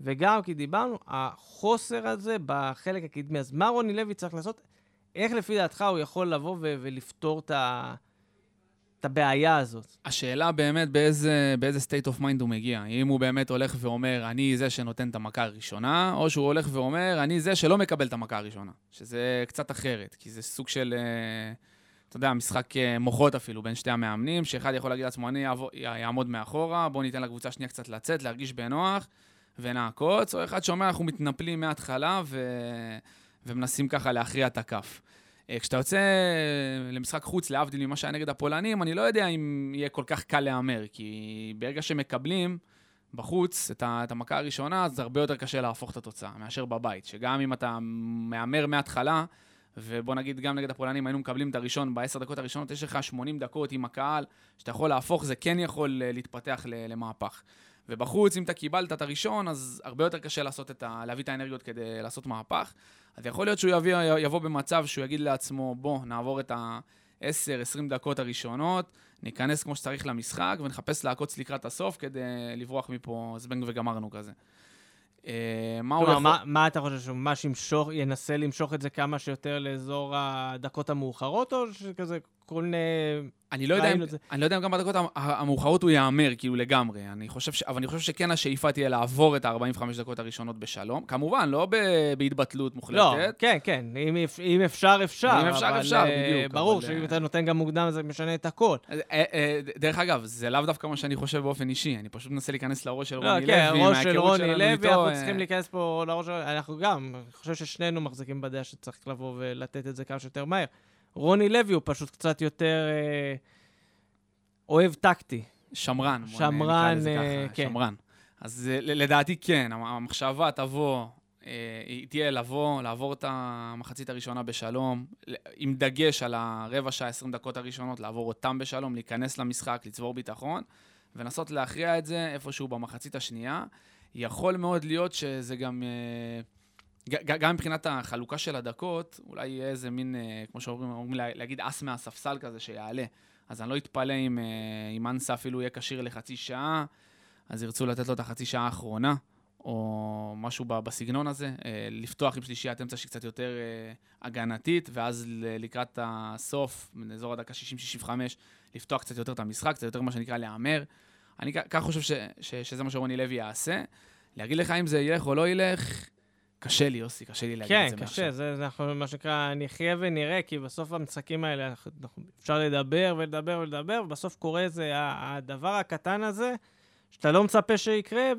וגם כי דיברנו, החוסר הזה בחלק הקדמי. אז מה רוני לוי צריך לעשות? איך לפי דעתך הוא יכול לבוא ו- ולפתור את ה... את הבעיה הזאת. השאלה באמת באיזה, באיזה state of mind הוא מגיע. אם הוא באמת הולך ואומר, אני זה שנותן את המכה הראשונה, או שהוא הולך ואומר, אני זה שלא מקבל את המכה הראשונה. שזה קצת אחרת, כי זה סוג של, אה, אתה יודע, משחק אה, מוחות אפילו בין שתי המאמנים, שאחד יכול להגיד לעצמו, אני אעמוד מאחורה, בואו ניתן לקבוצה השנייה קצת לצאת, להרגיש בנוח, ונעקוץ, או אחד שאומר, אנחנו מתנפלים מההתחלה ו... ומנסים ככה להכריע את הכף. אה, כשאתה יוצא למשחק חוץ, להבדיל ממה שהיה נגד הפולנים, אני לא יודע אם יהיה כל כך קל להמר, כי ברגע שמקבלים בחוץ את, את המכה הראשונה, זה הרבה יותר קשה להפוך את התוצאה מאשר בבית. שגם אם אתה מהמר מההתחלה, ובוא נגיד גם נגד הפולנים היינו מקבלים את הראשון בעשר דקות הראשונות, יש לך 80 דקות עם הקהל, שאתה יכול להפוך, זה כן יכול אה, להתפתח למהפך. ובחוץ, אם אתה קיבלת את הראשון, אז הרבה יותר קשה לעשות את ה... להביא את האנרגיות כדי לעשות מהפך. אז יכול להיות שהוא יביא, יבוא במצב שהוא יגיד לעצמו, בוא, נעבור את ה-10-20 דקות הראשונות, ניכנס כמו שצריך למשחק ונחפש לעקוץ לקראת הסוף כדי לברוח מפה זבנג וגמרנו כזה. אה, מה כלומר, יכול... מה, מה אתה חושב, שהוא ממש ינסה למשוך את זה כמה שיותר לאזור הדקות המאוחרות, או שכזה כל מיני... אני לא, יודע אם, אני לא יודע אם גם בדקות המאוחרות הוא יאמר, כאילו לגמרי. אני חושב ש, אבל אני חושב שכן השאיפה תהיה לעבור את ה-45 דקות הראשונות בשלום. כמובן, לא ב, בהתבטלות מוחלטת. לא, כן, כן. אם, אם אפשר, אפשר. אם אפשר, אבל, אפשר, אה, בדיוק. ברור אבל... שאם אתה נותן גם מוקדם, זה משנה את הכל. אה, דרך אגב, זה לאו דווקא מה שאני חושב באופן אישי. אני פשוט מנסה להיכנס לראש של לא, רוני כן, לוי, מההיכרות שלנו איתו. ראש של רוני לוי, אנחנו צריכים להיכנס פה לראש שלו. אנחנו גם, אני חושב ששנינו מחזיקים בדעה שצריך לבוא ולתת את זה כמה שיותר מהר. רוני לוי הוא פשוט קצת יותר אה, אוהב טקטי. שמרן. שמרן, אה, כן. שמרן. אז אה, לדעתי כן, המחשבה תבוא, אה, היא תהיה לבוא, לעבור את המחצית הראשונה בשלום, עם דגש על הרבע שעה, 20 דקות הראשונות, לעבור אותם בשלום, להיכנס למשחק, לצבור ביטחון, ולנסות להכריע את זה איפשהו במחצית השנייה. יכול מאוד להיות שזה גם... אה, גם מבחינת החלוקה של הדקות, אולי יהיה איזה מין, אה, כמו שאומרים, להגיד אס מהספסל כזה שיעלה. אז אני לא אתפלא אם, אה, אם אנסה אפילו יהיה כשיר לחצי שעה, אז ירצו לתת לו את החצי שעה האחרונה, או משהו בסגנון הזה. אה, לפתוח עם שלישיית אמצע שהיא קצת יותר הגנתית, ואז לקראת הסוף, באזור הדקה 60-65, לפתוח קצת יותר את המשחק, קצת יותר מה שנקרא להמר. אני ככה חושב ש, ש, שזה מה שרוני לוי יעשה. להגיד לך אם זה ילך או לא ילך, קשה לי, יוסי, קשה לי להגיד כן, את זה מעכשיו. כן, קשה, זה, זה מה שנקרא, נחיה ונראה, כי בסוף המשחקים האלה, אנחנו, אנחנו, אפשר לדבר ולדבר ולדבר, ובסוף קורה איזה, הדבר הקטן הזה, שאתה לא מצפה שיקרה,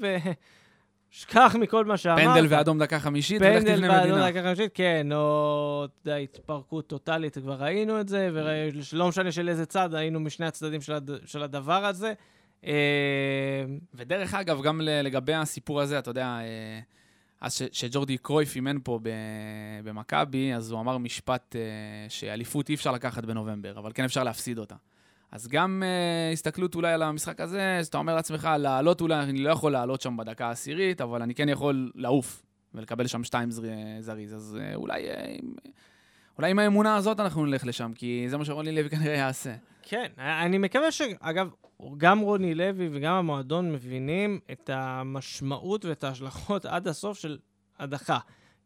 ושכח מכל מה שאמרת. פנדל ואדום דקה חמישית, ולך תבנה מדינה. פנדל ואדום דקה חמישית, כן, או, אתה יודע, התפרקות טוטאלית, כבר ראינו את זה, ולא משנה של איזה צד, היינו משני הצדדים של, הד, של הדבר הזה. אה, ודרך אגב, גם לגבי הסיפור הזה, אתה יודע, אה, אז שג'ורדי קרויף אימן פה במכבי, אז הוא אמר משפט uh, שאליפות אי אפשר לקחת בנובמבר, אבל כן אפשר להפסיד אותה. אז גם uh, הסתכלות אולי על המשחק הזה, אז אתה אומר לעצמך, לעלות אולי, אני לא יכול לעלות שם בדקה העשירית, אבל אני כן יכול לעוף ולקבל שם שתיים זר, זריז. אז uh, אולי, uh, אולי עם האמונה הזאת אנחנו נלך לשם, כי זה מה שרוני לוי כנראה יעשה. כן, אני מקווה ש... אגב, גם רוני לוי וגם המועדון מבינים את המשמעות ואת ההשלכות עד הסוף של הדחה.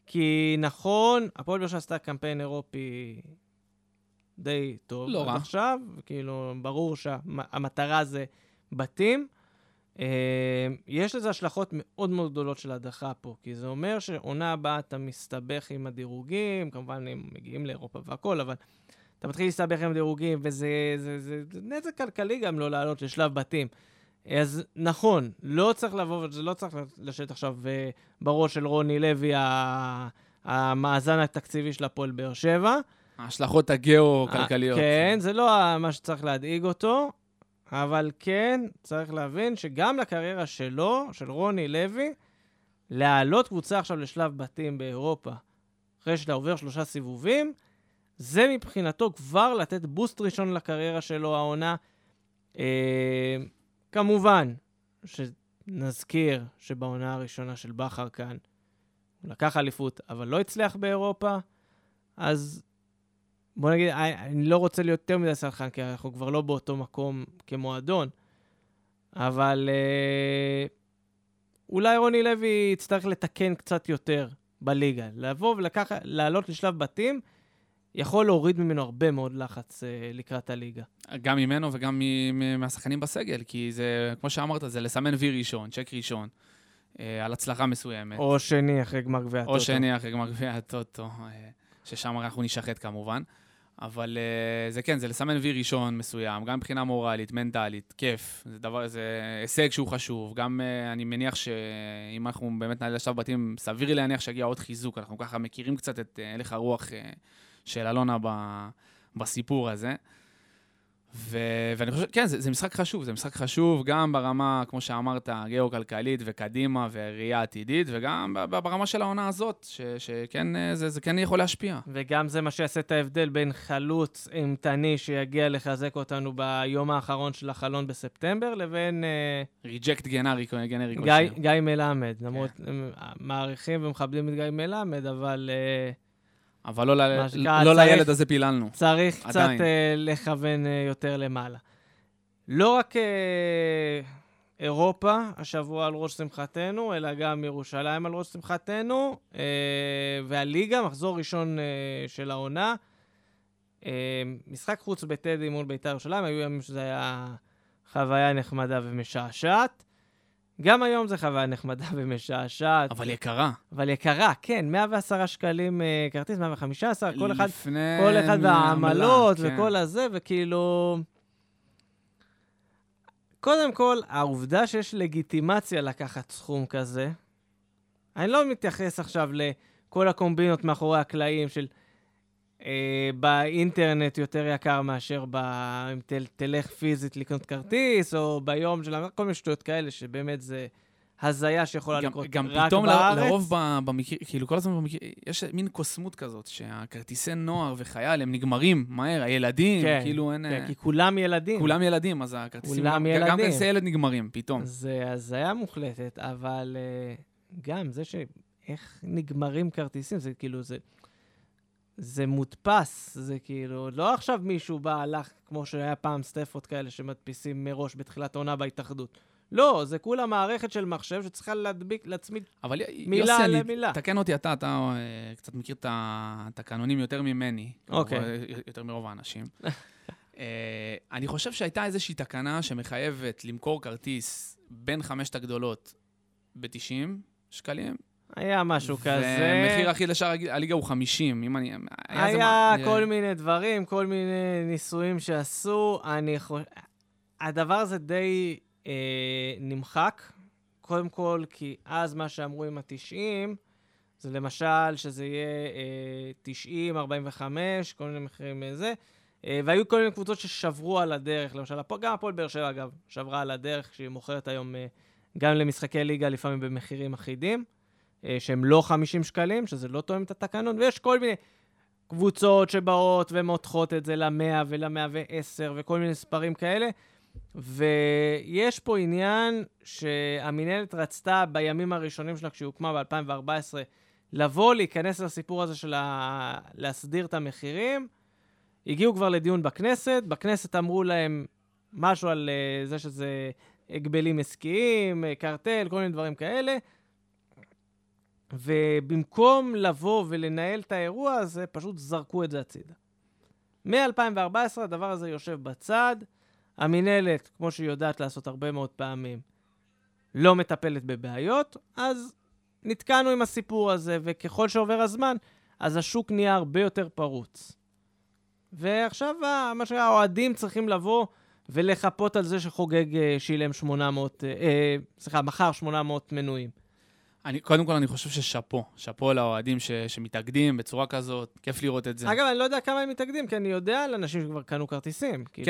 כי נכון, הפועל באר שבע עשתה קמפיין אירופי די טוב לא עד רע. עכשיו, כאילו, ברור שהמטרה זה בתים. אה, יש לזה השלכות מאוד מאוד גדולות של הדחה פה, כי זה אומר שעונה הבאה אתה מסתבך עם הדירוגים, כמובן הם מגיעים לאירופה והכול, אבל אתה מתחיל להסתבך עם דירוגים, וזה זה, זה, זה נזק כלכלי גם לא לעלות לשלב בתים. אז נכון, לא צריך לבוא, זה לא צריך לשבת עכשיו אה, בראש של רוני לוי, המאזן התקציבי של הפועל באר שבע. ההשלכות הגיאו-כלכליות. כן, זה לא מה שצריך להדאיג אותו, אבל כן צריך להבין שגם לקריירה שלו, של רוני לוי, להעלות קבוצה עכשיו לשלב בתים באירופה, אחרי שאתה עובר שלושה סיבובים, זה מבחינתו כבר לתת בוסט ראשון לקריירה שלו, העונה. אה, כמובן, שנזכיר שבעונה הראשונה של בכר כאן, הוא לקח אליפות, אבל לא הצליח באירופה, אז בוא נגיד, אני, אני לא רוצה להיות יותר מדי סלחן, כי אנחנו כבר לא באותו מקום כמועדון, אבל אה, אולי רוני לוי יצטרך לתקן קצת יותר בליגה. לבוא ולקחת, לעלות לשלב בתים, יכול להוריד ממנו הרבה מאוד לחץ אה, לקראת הליגה. גם ממנו וגם מהשחקנים בסגל, כי זה, כמו שאמרת, זה לסמן וי ראשון, צ'ק ראשון, אה, על הצלחה מסוימת. או שני אחרי גמר גביע הטוטו. או שני אחרי גמר גביע הטוטו, אה, ששם אנחנו נשחט כמובן. אבל uh, זה כן, זה לסמן וי ראשון מסוים, גם מבחינה מורלית, מנטלית, כיף. זה דבר, זה הישג שהוא חשוב. גם uh, אני מניח שאם אנחנו באמת נעלה לשלב בתים, סביר להניח שיגיע עוד חיזוק. אנחנו ככה מכירים קצת את uh, הלך הרוח uh, של אלונה ב, בסיפור הזה. ו- ואני חושב, כן, זה, זה משחק חשוב, זה משחק חשוב גם ברמה, כמו שאמרת, גיאו-כלכלית וקדימה וראייה עתידית, וגם ברמה של העונה הזאת, ש- שכן, זה, זה כן יכול להשפיע. וגם זה מה שיעשה את ההבדל בין חלוץ אימתני שיגיע לחזק אותנו ביום האחרון של החלון בספטמבר, לבין... ריג'קט גנרי, גנרי גיא, גיא מלמד. למרות, כן. מעריכים ומכבדים את גיא מלמד, אבל... Uh, אבל לא, ל... לא צריך, לילד הזה פיללנו. צריך עדיין. קצת uh, לכוון uh, יותר למעלה. לא רק uh, אירופה השבוע על ראש שמחתנו, אלא גם ירושלים על ראש שמחתנו, uh, והליגה, מחזור ראשון uh, של העונה. Uh, משחק חוץ בטדי מול בית"ר ירושלים, היו ימים שזה היה חוויה נחמדה ומשעשעת. גם היום זה חוויה נחמדה <laughs> ומשעשעת. אבל יקרה. אבל יקרה, כן, 110 שקלים uh, כרטיס, 115, כל אחד, כל אחד והעמלות כן. וכל הזה, וכאילו... קודם כל, העובדה שיש לגיטימציה לקחת סכום כזה, אני לא מתייחס עכשיו לכל הקומבינות מאחורי הקלעים של אה, באינטרנט יותר יקר מאשר ב... אם תל, תלך פיזית לקנות כרטיס, או ביום של... כל מיני שטויות כאלה, שבאמת זה הזיה שיכולה גם, לקרות גם רק פתאום בארץ. גם פתאום לרוב במקרה, כאילו כל הזמן במקרה, יש מין קוסמות כזאת, שהכרטיסי נוער וחייל הם נגמרים מהר, הילדים, כן, כאילו אין... כן, כי כולם ילדים. כולם ילדים, אז הכרטיסים... כולם ילדים. גם כרטיסי ילד נגמרים, פתאום. זה הזיה מוחלטת, אבל uh, גם זה ש... איך נגמרים כרטיסים, זה כאילו, זה... זה מודפס, זה כאילו, לא עכשיו מישהו בא, הלך, כמו שהיה פעם סטפות כאלה שמדפיסים מראש בתחילת העונה בהתאחדות. לא, זה כולה מערכת של מחשב שצריכה להדביק, להצמיד אבל מילה יוסי, למילה. תקן אותי אתה, אתה uh, קצת מכיר את התקנונים יותר ממני. אוקיי. Okay. יותר מרוב האנשים. uh, <laughs> אני חושב שהייתה איזושהי תקנה שמחייבת למכור כרטיס בין חמשת הגדולות ב-90 שקלים, היה משהו כזה. ומחיר אחיד לשאר הליגה הוא 50, אם אני... היה, היה זה... כל מיני דברים, כל מיני ניסויים שעשו. אני חושב... הדבר הזה די אה, נמחק. קודם כל, כי אז מה שאמרו עם ה-90, זה למשל שזה יהיה אה, 90, 45, כל מיני מחירים מזה. אה, והיו כל מיני קבוצות ששברו על הדרך, למשל, גם הפועל באר שבע, אגב, שברה על הדרך, שהיא מוכרת היום אה, גם למשחקי ליגה, לפעמים במחירים אחידים. אה, שהם לא 50 שקלים, שזה לא תואם את התקנון, ויש כל מיני קבוצות שבאות ומותחות את זה ל-100 ול-110 וכל מיני ספרים כאלה. ויש פה עניין שהמינהלת רצתה בימים הראשונים שלה, כשהיא הוקמה ב-2014, לבוא, להיכנס לסיפור הזה של ה... להסדיר את המחירים. הגיעו כבר לדיון בכנסת, בכנסת אמרו להם משהו על uh, זה שזה הגבלים עסקיים, אה, קרטל, כל מיני דברים כאלה. ובמקום לבוא ולנהל את האירוע הזה, פשוט זרקו את זה הצידה. מ-2014 הדבר הזה יושב בצד, המינהלת, כמו שהיא יודעת לעשות הרבה מאוד פעמים, לא מטפלת בבעיות, אז נתקענו עם הסיפור הזה, וככל שעובר הזמן, אז השוק נהיה הרבה יותר פרוץ. ועכשיו, מה שהאוהדים צריכים לבוא ולחפות על זה שחוגג אה, שילם 800, אה, אה, סליחה, מכר 800 מנויים. אני, קודם כל, אני חושב ששאפו. שאפו לאוהדים ש, שמתאגדים בצורה כזאת, כיף לראות את זה. אגב, אני לא יודע כמה הם מתאגדים, כי אני יודע על אנשים שכבר קנו כרטיסים. כן,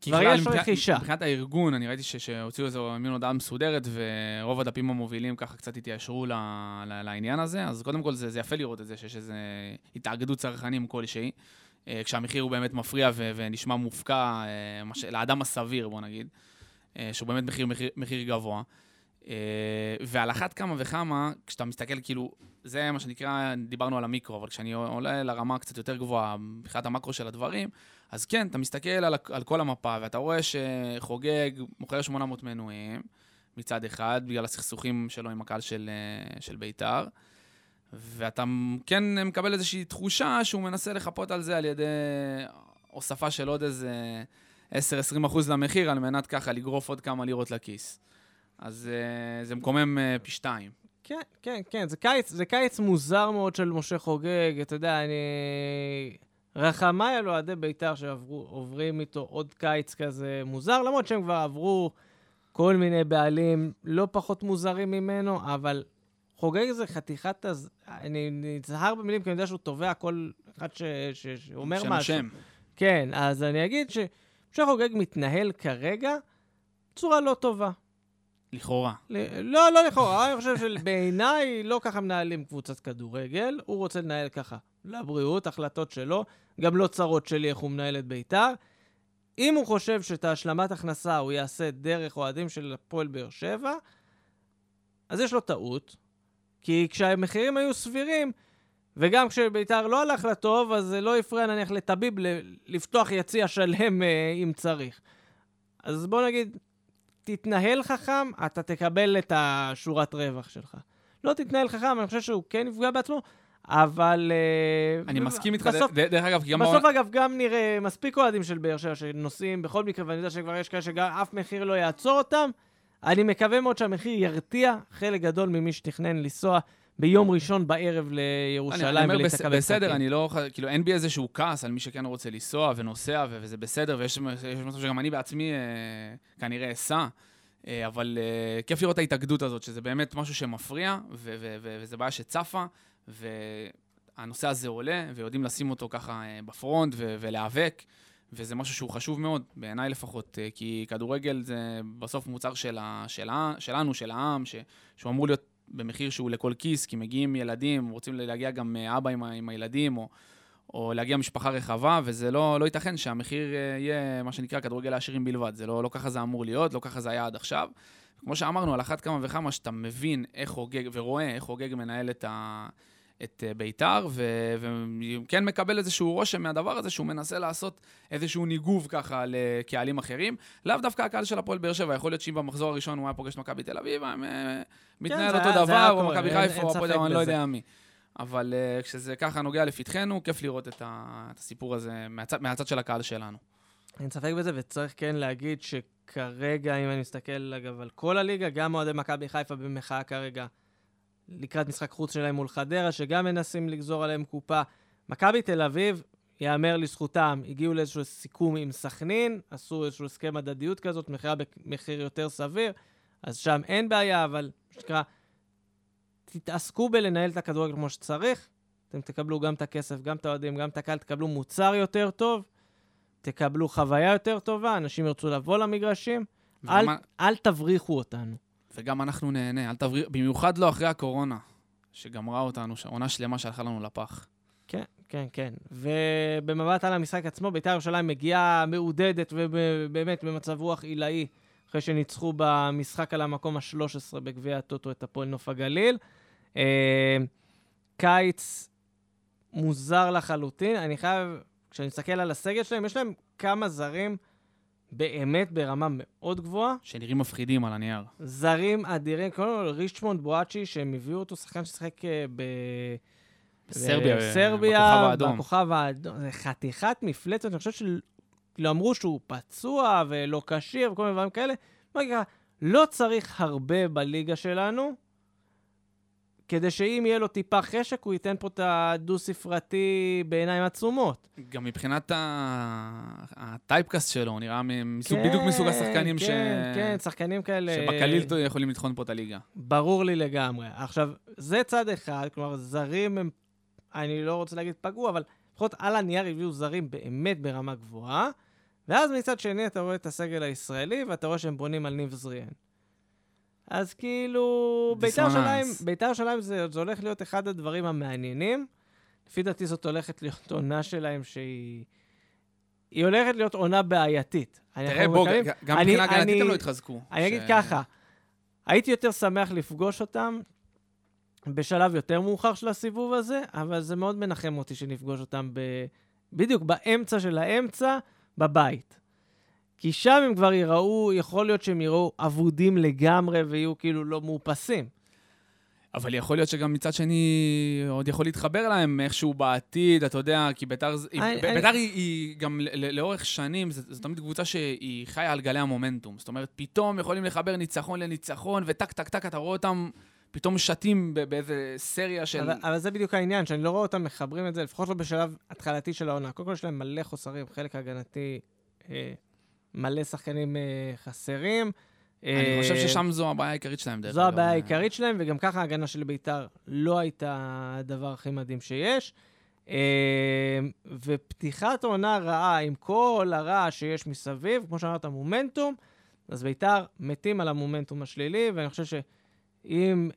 כאילו, אבל רכישה. מבחינת הארגון, אני ראיתי שהוציאו איזו מין הודעה מסודרת, ורוב הדפים המובילים ככה קצת התיישרו ל, ל, לעניין הזה, אז קודם כל, זה, זה יפה לראות את זה, שיש איזו התאגדות צרכנים כלשהי, אה, כשהמחיר הוא באמת מפריע ו, ונשמע מופקע אה, לאדם הסביר, בוא נגיד, אה, שהוא באמת מחיר, מחיר, מחיר גבוה. אה, ועל אחת כמה וכמה, כשאתה מסתכל, כאילו, זה מה שנקרא, דיברנו על המיקרו, אבל כשאני עולה לרמה קצת יותר גבוהה, מבחינת המקרו של הדברים, אז כן, אתה מסתכל על, על כל המפה, ואתה רואה שחוגג מוכר 800 מנויים, מצד אחד, בגלל הסכסוכים שלו עם הקהל של, אה, של בית"ר, ואתה כן מקבל איזושהי תחושה שהוא מנסה לחפות על זה על ידי הוספה של עוד איזה 10-20 אחוז למחיר, על מנת ככה לגרוף עוד כמה לירות לכיס. אז uh, זה מקומם uh, פי שתיים. כן, כן, כן, זה קיץ, זה קיץ מוזר מאוד של משה חוגג, אתה יודע, אני... רחמיי על אוהדי בית"ר שעוברים איתו עוד קיץ כזה מוזר, למרות שהם כבר עברו כל מיני בעלים לא פחות מוזרים ממנו, אבל חוגג זה חתיכת... הז... אני נזהר במילים, כי אני יודע שהוא תובע כל אחד ש... ש... שאומר שם משהו. שם. כן, אז אני אגיד שמשה חוגג מתנהל כרגע בצורה לא טובה. לכאורה. לא, לא לכאורה, אני חושב שבעיניי לא ככה מנהלים קבוצת כדורגל, הוא רוצה לנהל ככה. לבריאות, החלטות שלו, גם לא צרות שלי איך הוא מנהל את בית"ר. אם הוא חושב שאת ההשלמת הכנסה הוא יעשה דרך אוהדים של הפועל באר שבע, אז יש לו טעות, כי כשהמחירים היו סבירים, וגם כשבית"ר לא הלך לטוב, אז זה לא הפריע נניח לטביב לפתוח יציע שלם אה, אם צריך. אז בוא נגיד, תתנהל חכם, אתה תקבל את השורת רווח שלך. לא תתנהל חכם, אני חושב שהוא כן יפגע בעצמו, אבל... אה, אני מסכים איתך, דרך אגב, כי גם... בסוף, אגב, גם נראה מספיק אוהדים של באר שבע שנוסעים בכל מקרה, ואני יודע שכבר יש כאלה שאף מחיר לא יעצור אותם. אני מקווה מאוד שהמחיר ירתיע חלק גדול ממי שתכנן לנסוע ביום ראשון בערב לירושלים אומר, בס- בסדר, אני לא... כאילו, אין בי איזשהו כעס על מי שכן רוצה לנסוע ונוסע, וזה בסדר, ויש יש מצב שגם אני בעצמי אה, כנראה אסע. אה, אבל אה, כיף לראות את ההתאגדות הזאת, שזה באמת משהו שמפריע, וזה בעיה שצפה, והנושא הזה עולה, ויודעים לשים אותו ככה בפרונט ולהיאבק, וזה משהו שהוא חשוב מאוד, בעיניי לפחות, כי כדורגל זה בסוף מוצר של ה- של ה- שלנו, של העם, ש- שהוא אמור להיות במחיר שהוא לכל כיס, כי מגיעים ילדים, רוצים להגיע גם אה, אבא עם, עם הילדים, או, או להגיע משפחה רחבה, וזה לא, לא ייתכן שהמחיר אה, יהיה מה שנקרא כדורגל לעשירים בלבד. זה לא, לא ככה זה אמור להיות, לא ככה זה היה עד עכשיו. כמו שאמרנו, על אחת כמה וכמה שאתה מבין איך חוגג, ורואה איך חוגג מנהל את, ה, את אה, בית"ר, וכן מקבל איזשהו רושם מהדבר הזה, שהוא מנסה לעשות איזשהו ניגוב ככה לקהלים אחרים. לאו דווקא הקהל של הפועל באר שבע, יכול להיות שאם במחזור הראשון הוא היה פוגש את מכבי תל אביב, היה אה, מתנהל זה אותו דבר, או מכבי חיפה, או הפועל, אני לא. יודע מי. אבל uh, כשזה ככה נוגע לפתחנו, כיף לראות את, ה, את הסיפור הזה מהצד, מהצד של הקהל שלנו. אין ספק בזה, וצריך כן להגיד שכרגע, אם אני מסתכל, אגב, על כל הליגה, גם אוהדי מכבי חיפה במחאה כרגע, לקראת משחק חוץ שלהם מול חדרה, שגם מנסים לגזור עליהם קופה. מכבי תל אביב, יאמר לזכותם, הגיעו לאיזשהו סיכום עם סכנין, עשו איזשהו הסכם הדדיות כזאת, מכירה במחיר יותר סביר, אז שם אין בעיה, אבל שנקרא, תתעסקו בלנהל את הכדורגל כמו שצריך, אתם תקבלו גם את הכסף, גם את האוהדים, גם את הקהל, תקבלו מוצר יותר טוב, תקבלו חוויה יותר טובה, אנשים ירצו לבוא למגרשים, אל, וגם, אל תבריחו אותנו. וגם אנחנו נהנה, אל תבריא, במיוחד לא אחרי הקורונה, שגמרה אותנו, עונה שלמה שהלכה לנו לפח. כן, כן, כן. ובמבט על המשחק עצמו, בית"ר ירושלים מגיעה מעודדת ובאמת במצב רוח עילאי, אחרי שניצחו במשחק על המקום ה-13 בגביע הטוטו את הפועל נוף הגליל. אה, קיץ מוזר לחלוטין. אני חייב, כשאני מסתכל על הסגל שלהם, יש להם כמה זרים באמת ברמה מאוד גבוהה. שנראים מפחידים על הנייר. זרים אדירים, קודם כל ריצ'מונד בואצ'י, שהם הביאו אותו שחקן ששיחק אה, ב... בסרביה, בסרביה, בכוכב האדום. בכוכב האדום. זה חתיכת מפלצת, אני חושב שלא אמרו שהוא פצוע ולא כשיר וכל מיני דברים כאלה. לא צריך הרבה בליגה שלנו, כדי שאם יהיה לו טיפה חשק, הוא ייתן פה את הדו-ספרתי בעיניים עצומות. גם מבחינת הטייפקאסט שלו, הוא נראה מסוג, כן, בדיוק מסוג השחקנים כן, ש... כן, שחקנים כאלה... שבקליל יכולים לטחון פה את הליגה. ברור לי לגמרי. עכשיו, זה צד אחד, כלומר, זרים הם, אני לא רוצה להגיד פגעו, אבל לפחות על הנייר הביאו זרים באמת ברמה גבוהה, ואז מצד שני אתה רואה את הסגל הישראלי, ואתה רואה שהם בונים על ניב זריאן. אז כאילו, בית"ר. ירושלים, בית"ר ירושלים זה, זה הולך להיות אחד הדברים המעניינים. לפי דעתי זאת הולכת להיות עונה שלהם שהיא... היא הולכת להיות עונה בעייתית. תראה, בוא, ג- גם מבחינה הגנתית הם לא התחזקו. אני אגיד ש- ככה, הייתי יותר שמח לפגוש אותם בשלב יותר מאוחר של הסיבוב הזה, אבל זה מאוד מנחם אותי שנפגוש אותם ב... בדיוק באמצע של האמצע, בבית. כי שם הם כבר יראו, יכול להיות שהם יראו אבודים לגמרי ויהיו כאילו לא מאופסים. אבל יכול להיות שגם מצד שני עוד יכול להתחבר להם איכשהו בעתיד, אתה יודע, כי ביתר, אני, ביתר אני... היא, היא גם לאורך שנים, זו תמיד קבוצה שהיא חיה על גלי המומנטום. זאת אומרת, פתאום יכולים לחבר ניצחון לניצחון, וטק, טק, טק, אתה רואה אותם פתאום שתים באיזה סריה של... אבל, אבל זה בדיוק העניין, שאני לא רואה אותם מחברים את זה, לפחות לא בשלב התחלתי של העונה. קודם כל יש להם מלא חוסרים, חלק הגנתי, אה, מלא שחקנים אה, חסרים. אני חושב אה, ששם זו הבעיה העיקרית שלהם, דרך אגב. זו הבעיה העיקרית שלהם, וגם ככה ההגנה של ביתר לא הייתה הדבר הכי מדהים שיש. אה, ופתיחת עונה רעה, עם כל הרע שיש מסביב, כמו שאמרת, מומנטום, אז ביתר מתים על המומנטום השלילי, ואני חושב שאם...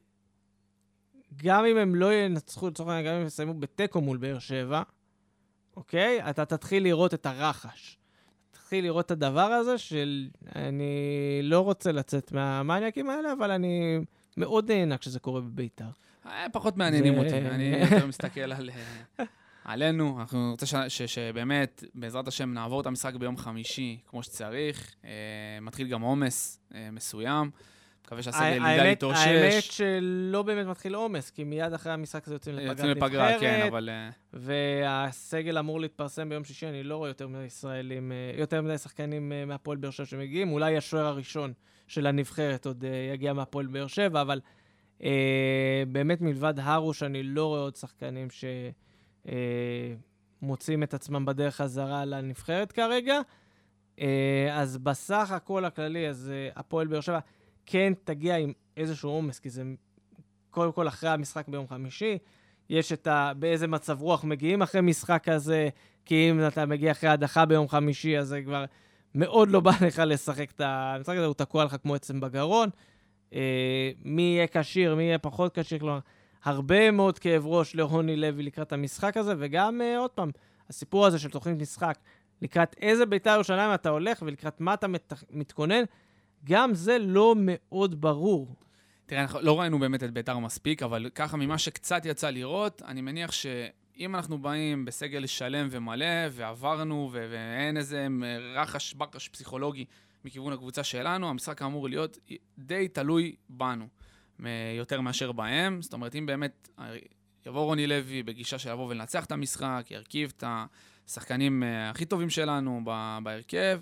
גם אם הם לא ינצחו, לצורך העניין, גם אם הם יסיימו בתיקו מול באר שבע, אוקיי? אתה תתחיל לראות את הרחש. להתחיל לראות את הדבר הזה של אני לא רוצה לצאת מהמניאקים האלה, אבל אני מאוד נהנה כשזה קורה בביתר. אה, פחות מעניינים אותי, אני <laughs> יותר מסתכל על... אה, עלינו, אנחנו רוצים שבאמת, בעזרת השם, נעבור את המשחק ביום חמישי כמו שצריך. אה, מתחיל גם עומס מסוים. מקווה שהסגל ידע להתאושש. האמת שלא באמת מתחיל עומס, כי מיד אחרי המשחק הזה יוצאים לפגרת נבחרת. יוצאים לפגרה, כן, אבל... אה, והסגל אמור להתפרסם ביום שישי, אני לא רואה יותר מדי ישראלים, אה, יותר מדי שחקנים אה, מהפועל באר שבע שמגיעים. אולי השוער הראשון של הנבחרת עוד יגיע מהפועל באר שבע, אבל אה, באמת מלבד הרוש, אני לא רואה עוד שחקנים שמוצאים את עצמם בדרך חזרה לנבחרת כרגע. אה, אז בסך הכל הכללי, אז הפועל באר שבע... כן תגיע עם איזשהו עומס, כי זה קודם כל אחרי המשחק ביום חמישי, יש את ה... באיזה מצב רוח מגיעים אחרי משחק כזה, כי אם אתה מגיע אחרי הדחה ביום חמישי, אז זה כבר מאוד לא בא לך לשחק את המשחק הזה, הוא תקוע לך כמו עצם בגרון. אה, מי יהיה כשיר, מי יהיה פחות כשיר, כלומר, הרבה מאוד כאב ראש לרוני לוי לקראת המשחק הזה, וגם, אה, עוד פעם, הסיפור הזה של תוכנית משחק, לקראת איזה בית"ר ירושלים אתה הולך ולקראת מה אתה מת... מתכונן, גם זה לא מאוד ברור. תראה, אנחנו לא ראינו באמת את ביתר מספיק, אבל ככה ממה שקצת יצא לראות, אני מניח שאם אנחנו באים בסגל שלם ומלא, ועברנו, ו- ואין איזה רחש בקש פסיכולוגי מכיוון הקבוצה שלנו, המשחק אמור להיות די תלוי בנו, יותר מאשר בהם. זאת אומרת, אם באמת יבוא רוני לוי בגישה של לבוא ולנצח את המשחק, ירכיב את השחקנים אה, הכי טובים שלנו בהרכב,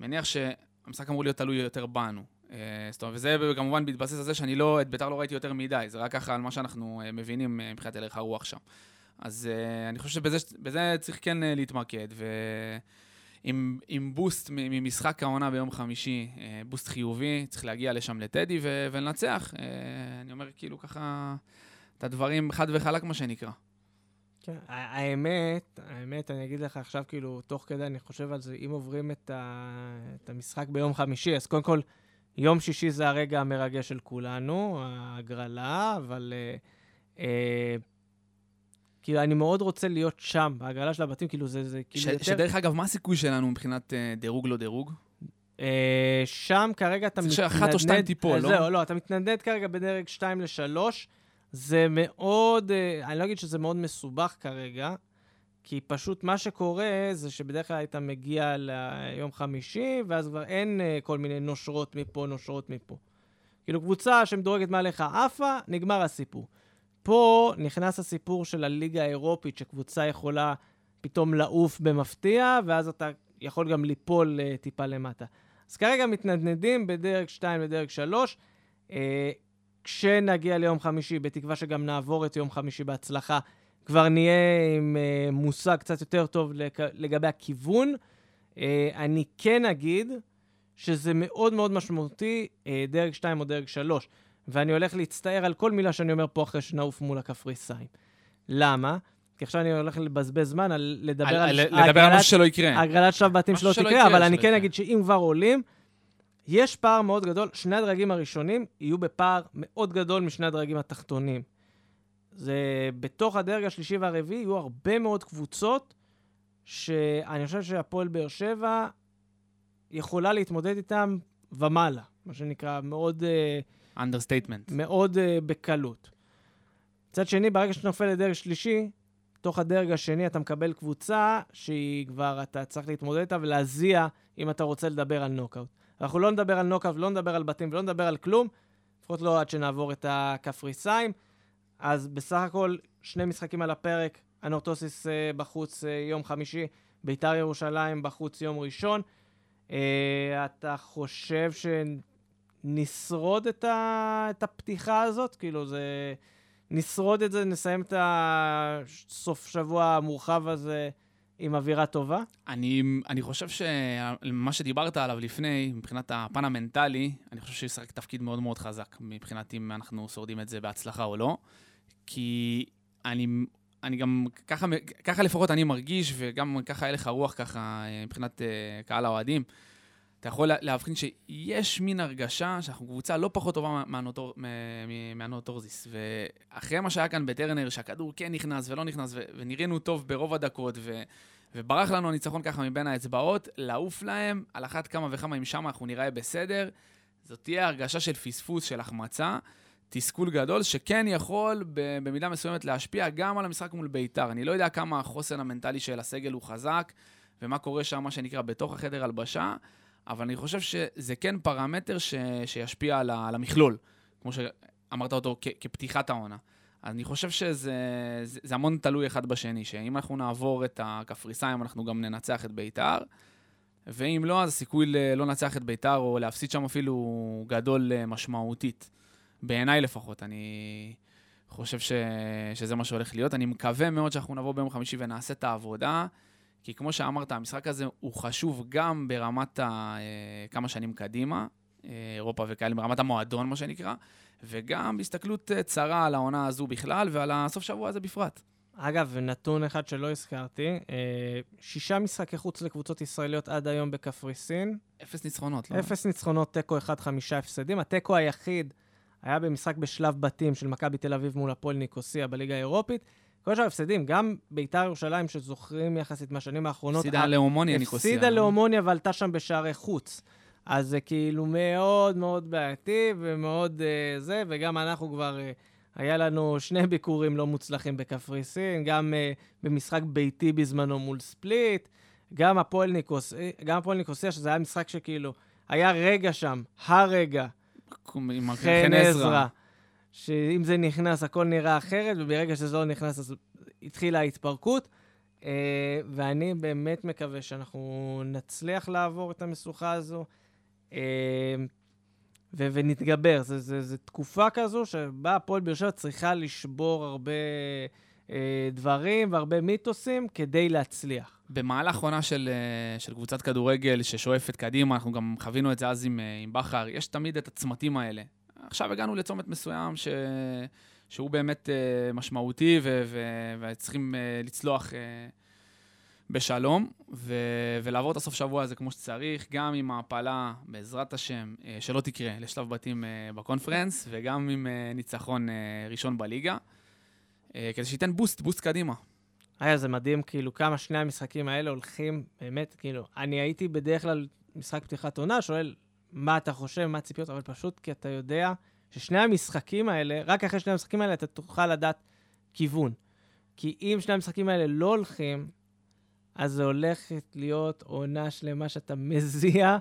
מניח ש... המשחק אמור להיות תלוי יותר בנו. אה, זאת אומרת, וזה כמובן בהתבסס על זה שאני לא, את ביתר לא ראיתי יותר מדי, זה רק ככה על מה שאנחנו אה, מבינים אה, מבחינת הלך הרוח שם. אז אני חושב שבזה צריך כן להתמקד, ועם בוסט ממשחק העונה ביום חמישי, בוסט חיובי, צריך להגיע לשם לטדי ולנצח. אני אומר כאילו ככה את הדברים חד וחלק, מה שנקרא. כן, האמת, האמת, אני אגיד לך עכשיו, כאילו, תוך כדי אני חושב על זה, אם עוברים את, ה, את המשחק ביום חמישי, אז קודם כל, יום שישי זה הרגע המרגש של כולנו, ההגרלה, אבל אה, אה, כאילו, אני מאוד רוצה להיות שם, בהגרלה של הבתים, כאילו, זה, זה כאילו ש, יותר... שדרך אגב, מה הסיכוי שלנו מבחינת אה, דירוג לא דירוג? אה, שם כרגע אתה מתנדנד... צריך שאחת או שתיים תיפול, לא? זהו, לא, אתה מתנדנד כרגע בדרג 2 ל-3. זה מאוד, אה, אני לא אגיד שזה מאוד מסובך כרגע, כי פשוט מה שקורה זה שבדרך כלל היית מגיע ליום חמישי, ואז כבר אין אה, כל מיני נושרות מפה, נושרות מפה. כאילו קבוצה שמדורגת מעליך עפה, נגמר הסיפור. פה נכנס הסיפור של הליגה האירופית, שקבוצה יכולה פתאום לעוף במפתיע, ואז אתה יכול גם ליפול uh, טיפה למטה. אז כרגע מתנדנדים בדרג 2 לדרג 3. Uh, כשנגיע ליום חמישי, בתקווה שגם נעבור את יום חמישי בהצלחה, כבר נהיה עם uh, מושג קצת יותר טוב לגבי הכיוון. Uh, אני כן אגיד שזה מאוד מאוד משמעותי, uh, דרג 2 או דרג 3, ואני הולך להצטער על כל מילה שאני אומר פה אחרי שנעוף מול הקפריסאים. למה? כי עכשיו אני הולך לבזבז זמן על לדבר על... על, על לדבר על משהו שלא יקרה. הגרלת שלב בתים שלא תקרה, אבל אני כן אגיד שאם כבר עולים, יש פער מאוד גדול, שני הדרגים הראשונים יהיו בפער מאוד גדול משני הדרגים התחתונים. זה בתוך הדרג השלישי והרביעי יהיו הרבה מאוד קבוצות שאני חושב שהפועל באר שבע יכולה להתמודד איתם ומעלה, מה שנקרא, מאוד אה, understatement. מאוד אה, בקלות. מצד שני, ברגע שאתה נופל לדרג שלישי, תוך הדרג השני אתה מקבל קבוצה שהיא כבר, אתה צריך להתמודד איתה ולהזיע אם אתה רוצה לדבר על נוקאוט. אנחנו לא נדבר על נוקאוט, לא נדבר על בתים ולא נדבר על כלום, לפחות לא עד שנעבור את הקפריסאים. אז בסך הכל, שני משחקים על הפרק, אנורטוסיס uh, בחוץ uh, יום חמישי, ביתר ירושלים בחוץ יום ראשון. Uh, אתה חושב שנשרוד את, ה... את הפתיחה הזאת? כאילו, זה... נשרוד את זה, נסיים את הסוף שבוע המורחב הזה עם אווירה טובה? אני, אני חושב שמה שדיברת עליו לפני, מבחינת הפן המנטלי, אני חושב שישחק תפקיד מאוד מאוד חזק, מבחינת אם אנחנו שורדים את זה בהצלחה או לא. כי אני, אני גם, ככה, ככה לפחות אני מרגיש, וגם ככה הלך הרוח ככה מבחינת uh, קהל האוהדים. אתה יכול להבחין שיש מין הרגשה שאנחנו קבוצה לא פחות טובה מהנוטורזיס. ואחרי מה שהיה כאן בטרנר, שהכדור כן נכנס ולא נכנס, ונראינו טוב ברוב הדקות, ו- וברח לנו הניצחון ככה מבין האצבעות, לעוף להם, על אחת כמה וכמה אם שם אנחנו נראה בסדר, זאת תהיה הרגשה של פספוס, של החמצה. תסכול גדול, שכן יכול במידה מסוימת להשפיע גם על המשחק מול בית"ר. אני לא יודע כמה החוסן המנטלי של הסגל הוא חזק, ומה קורה שם, מה שנקרא, בתוך החדר הלבשה, אבל אני חושב שזה כן פרמטר ש, שישפיע על, על המכלול, כמו שאמרת אותו כ, כפתיחת העונה. אני חושב שזה זה, זה המון תלוי אחד בשני, שאם אנחנו נעבור את הקפריסאים, אנחנו גם ננצח את בית"ר, ואם לא, אז הסיכוי לא לנצח את בית"ר או להפסיד שם אפילו גדול אה, משמעותית. בעיניי לפחות. אני חושב ש... שזה מה שהולך להיות. אני מקווה מאוד שאנחנו נבוא ביום חמישי ונעשה את העבודה. כי כמו שאמרת, המשחק הזה הוא חשוב גם ברמת ה... אה, כמה שנים קדימה, אה, אירופה וכאלה, ברמת המועדון, מה שנקרא, וגם בהסתכלות אה, צרה על העונה הזו בכלל ועל הסוף שבוע הזה בפרט. אגב, נתון אחד שלא הזכרתי, שישה משחקי חוץ לקבוצות ישראליות עד היום בקפריסין. אפס ניצחונות, לא? אפס ניצחונות, תיקו אחד, חמישה הפסדים. התיקו היחיד היה במשחק בשלב בתים של מכבי תל אביב מול הפועל ניקוסיה בליגה האירופית. כל השאר הפסדים, גם ביתר ירושלים, שזוכרים יחסית מהשנים האחרונות... הפסידה לאומוניה ניקוסיה. הפסידה לאומוניה ועלתה שם בשערי חוץ. אז זה כאילו מאוד מאוד בעייתי ומאוד uh, זה, וגם אנחנו כבר, uh, היה לנו שני ביקורים לא מוצלחים בקפריסין, גם uh, במשחק ביתי בזמנו מול ספליט, גם הפועל ניקוסיה, גם הפועל ניקוסיה, שזה היה משחק שכאילו, היה רגע שם, הרגע, חן עזרא. שאם זה נכנס, הכל נראה אחרת, וברגע שזה לא נכנס, אז התחילה ההתפרקות. Uh, ואני באמת מקווה שאנחנו נצליח לעבור את המשוכה הזו uh, ו- ונתגבר. זו תקופה כזו שבה הפועל באר שבע צריכה לשבור הרבה uh, דברים והרבה מיתוסים כדי להצליח. במהלך עונה של, של קבוצת כדורגל ששואפת קדימה, אנחנו גם חווינו את זה אז עם, עם בכר, יש תמיד את הצמתים האלה. עכשיו הגענו לצומת מסוים ש... שהוא באמת uh, משמעותי ו... ו... וצריכים uh, לצלוח uh, בשלום ו... ולעבור את הסוף שבוע הזה כמו שצריך, גם עם העפלה, בעזרת השם, uh, שלא תקרה, לשלב בתים uh, בקונפרנס, וגם עם uh, ניצחון uh, ראשון בליגה, uh, כדי שייתן בוסט, בוסט קדימה. היה זה מדהים, כאילו, כמה שני המשחקים האלה הולכים, באמת, כאילו, אני הייתי בדרך כלל משחק פתיחת עונה, שואל, מה אתה חושב, מה הציפיות, אבל פשוט כי אתה יודע ששני המשחקים האלה, רק אחרי שני המשחקים האלה אתה תוכל לדעת כיוון. כי אם שני המשחקים האלה לא הולכים, אז זה הולכת להיות עונה שלמה שאתה מזיע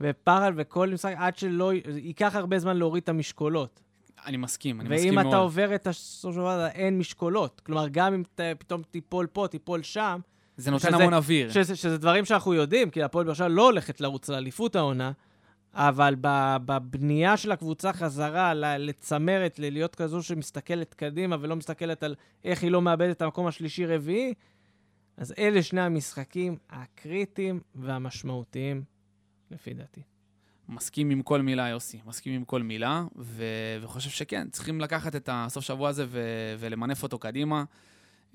ופחד וכל משחק, עד שלא, ייקח הרבה זמן להוריד את המשקולות. אני מסכים, אני מסכים מאוד. ואם אתה עובר את הסוף של דבר, אין משקולות. כלומר, גם אם אתה פתאום תיפול פה, תיפול שם, זה נותן שזה, המון אוויר. שזה, שזה דברים שאנחנו יודעים, כי הפועל באר שבע לא הולכת לרוץ לאליפות העונה, אבל בבנייה של הקבוצה חזרה לצמרת, ללהיות כזו שמסתכלת קדימה ולא מסתכלת על איך היא לא מאבדת את המקום השלישי-רביעי, אז אלה שני המשחקים הקריטיים והמשמעותיים, לפי דעתי. מסכים עם כל מילה, יוסי. מסכים עם כל מילה, ו... וחושב שכן, צריכים לקחת את הסוף שבוע הזה ו... ולמנף אותו קדימה.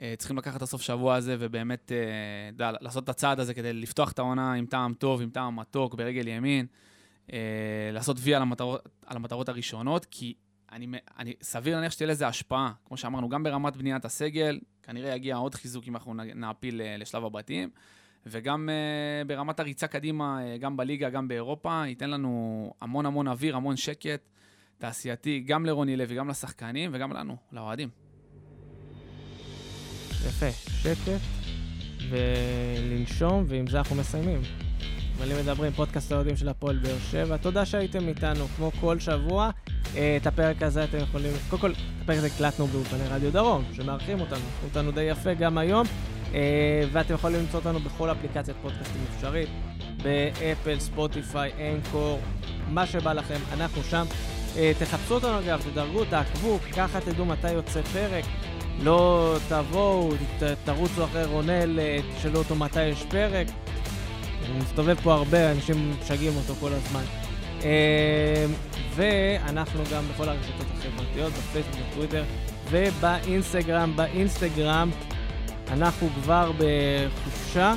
אה, צריכים לקחת את הסוף שבוע הזה ובאמת, יודע, לעשות את הצעד הזה כדי לפתוח את העונה עם טעם טוב, עם טעם מתוק, ברגל ימין. אה, לעשות וי על המטרות, על המטרות הראשונות, כי אני, אני, סביר להניח שתהיה לזה השפעה. כמו שאמרנו, גם ברמת בניית הסגל, כנראה יגיע עוד חיזוק אם אנחנו נעפיל אה, לשלב הבתים, וגם uh, ברמת הריצה קדימה, uh, גם בליגה, גם באירופה, ייתן לנו המון המון אוויר, המון שקט. תעשייתי, גם לרוני לוי, גם לשחקנים וגם לנו, לאוהדים. יפה, שקט ולנשום, ועם זה אנחנו מסיימים. אם מדברים, פודקאסט האוהדים של הפועל באר שבע. תודה שהייתם איתנו, כמו כל שבוע. אה, את הפרק הזה אתם יכולים... קודם כל, את הפרק הזה הקלטנו באולפני רדיו דרום, שמארחים אותנו. אותנו די יפה גם היום. אה, ואתם יכולים למצוא אותנו בכל אפליקציית פודקאסטים אפשרית. באפל, ספוטיפיי, אנקור, מה שבא לכם, אנחנו שם. אה, תחפשו אותנו אגב, תדרגו, תעקבו, ככה תדעו מתי יוצא פרק. לא תבואו, תרוצו אחרי רונל, תשאלו אותו מתי יש פרק. הוא מסתובב פה הרבה, אנשים משגעים אותו כל הזמן. ואנחנו גם בכל הרשתות החברתיות, בפייסבוק, בטוויטר ובאינסטגרם. באינסטגרם אנחנו כבר בחופשה.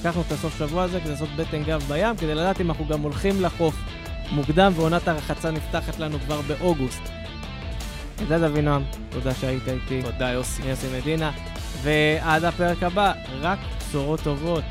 לקחנו את הסוף שבוע הזה כדי לעשות בטן גב בים, כדי לדעת אם אנחנו גם הולכים לחוף מוקדם ועונת הרחצה נפתחת לנו כבר באוגוסט. אלדד אבינועם, תודה שהיית איתי. תודה, יוסי. יוסי מדינה. ועד הפרק הבא, רק בשורות טובות.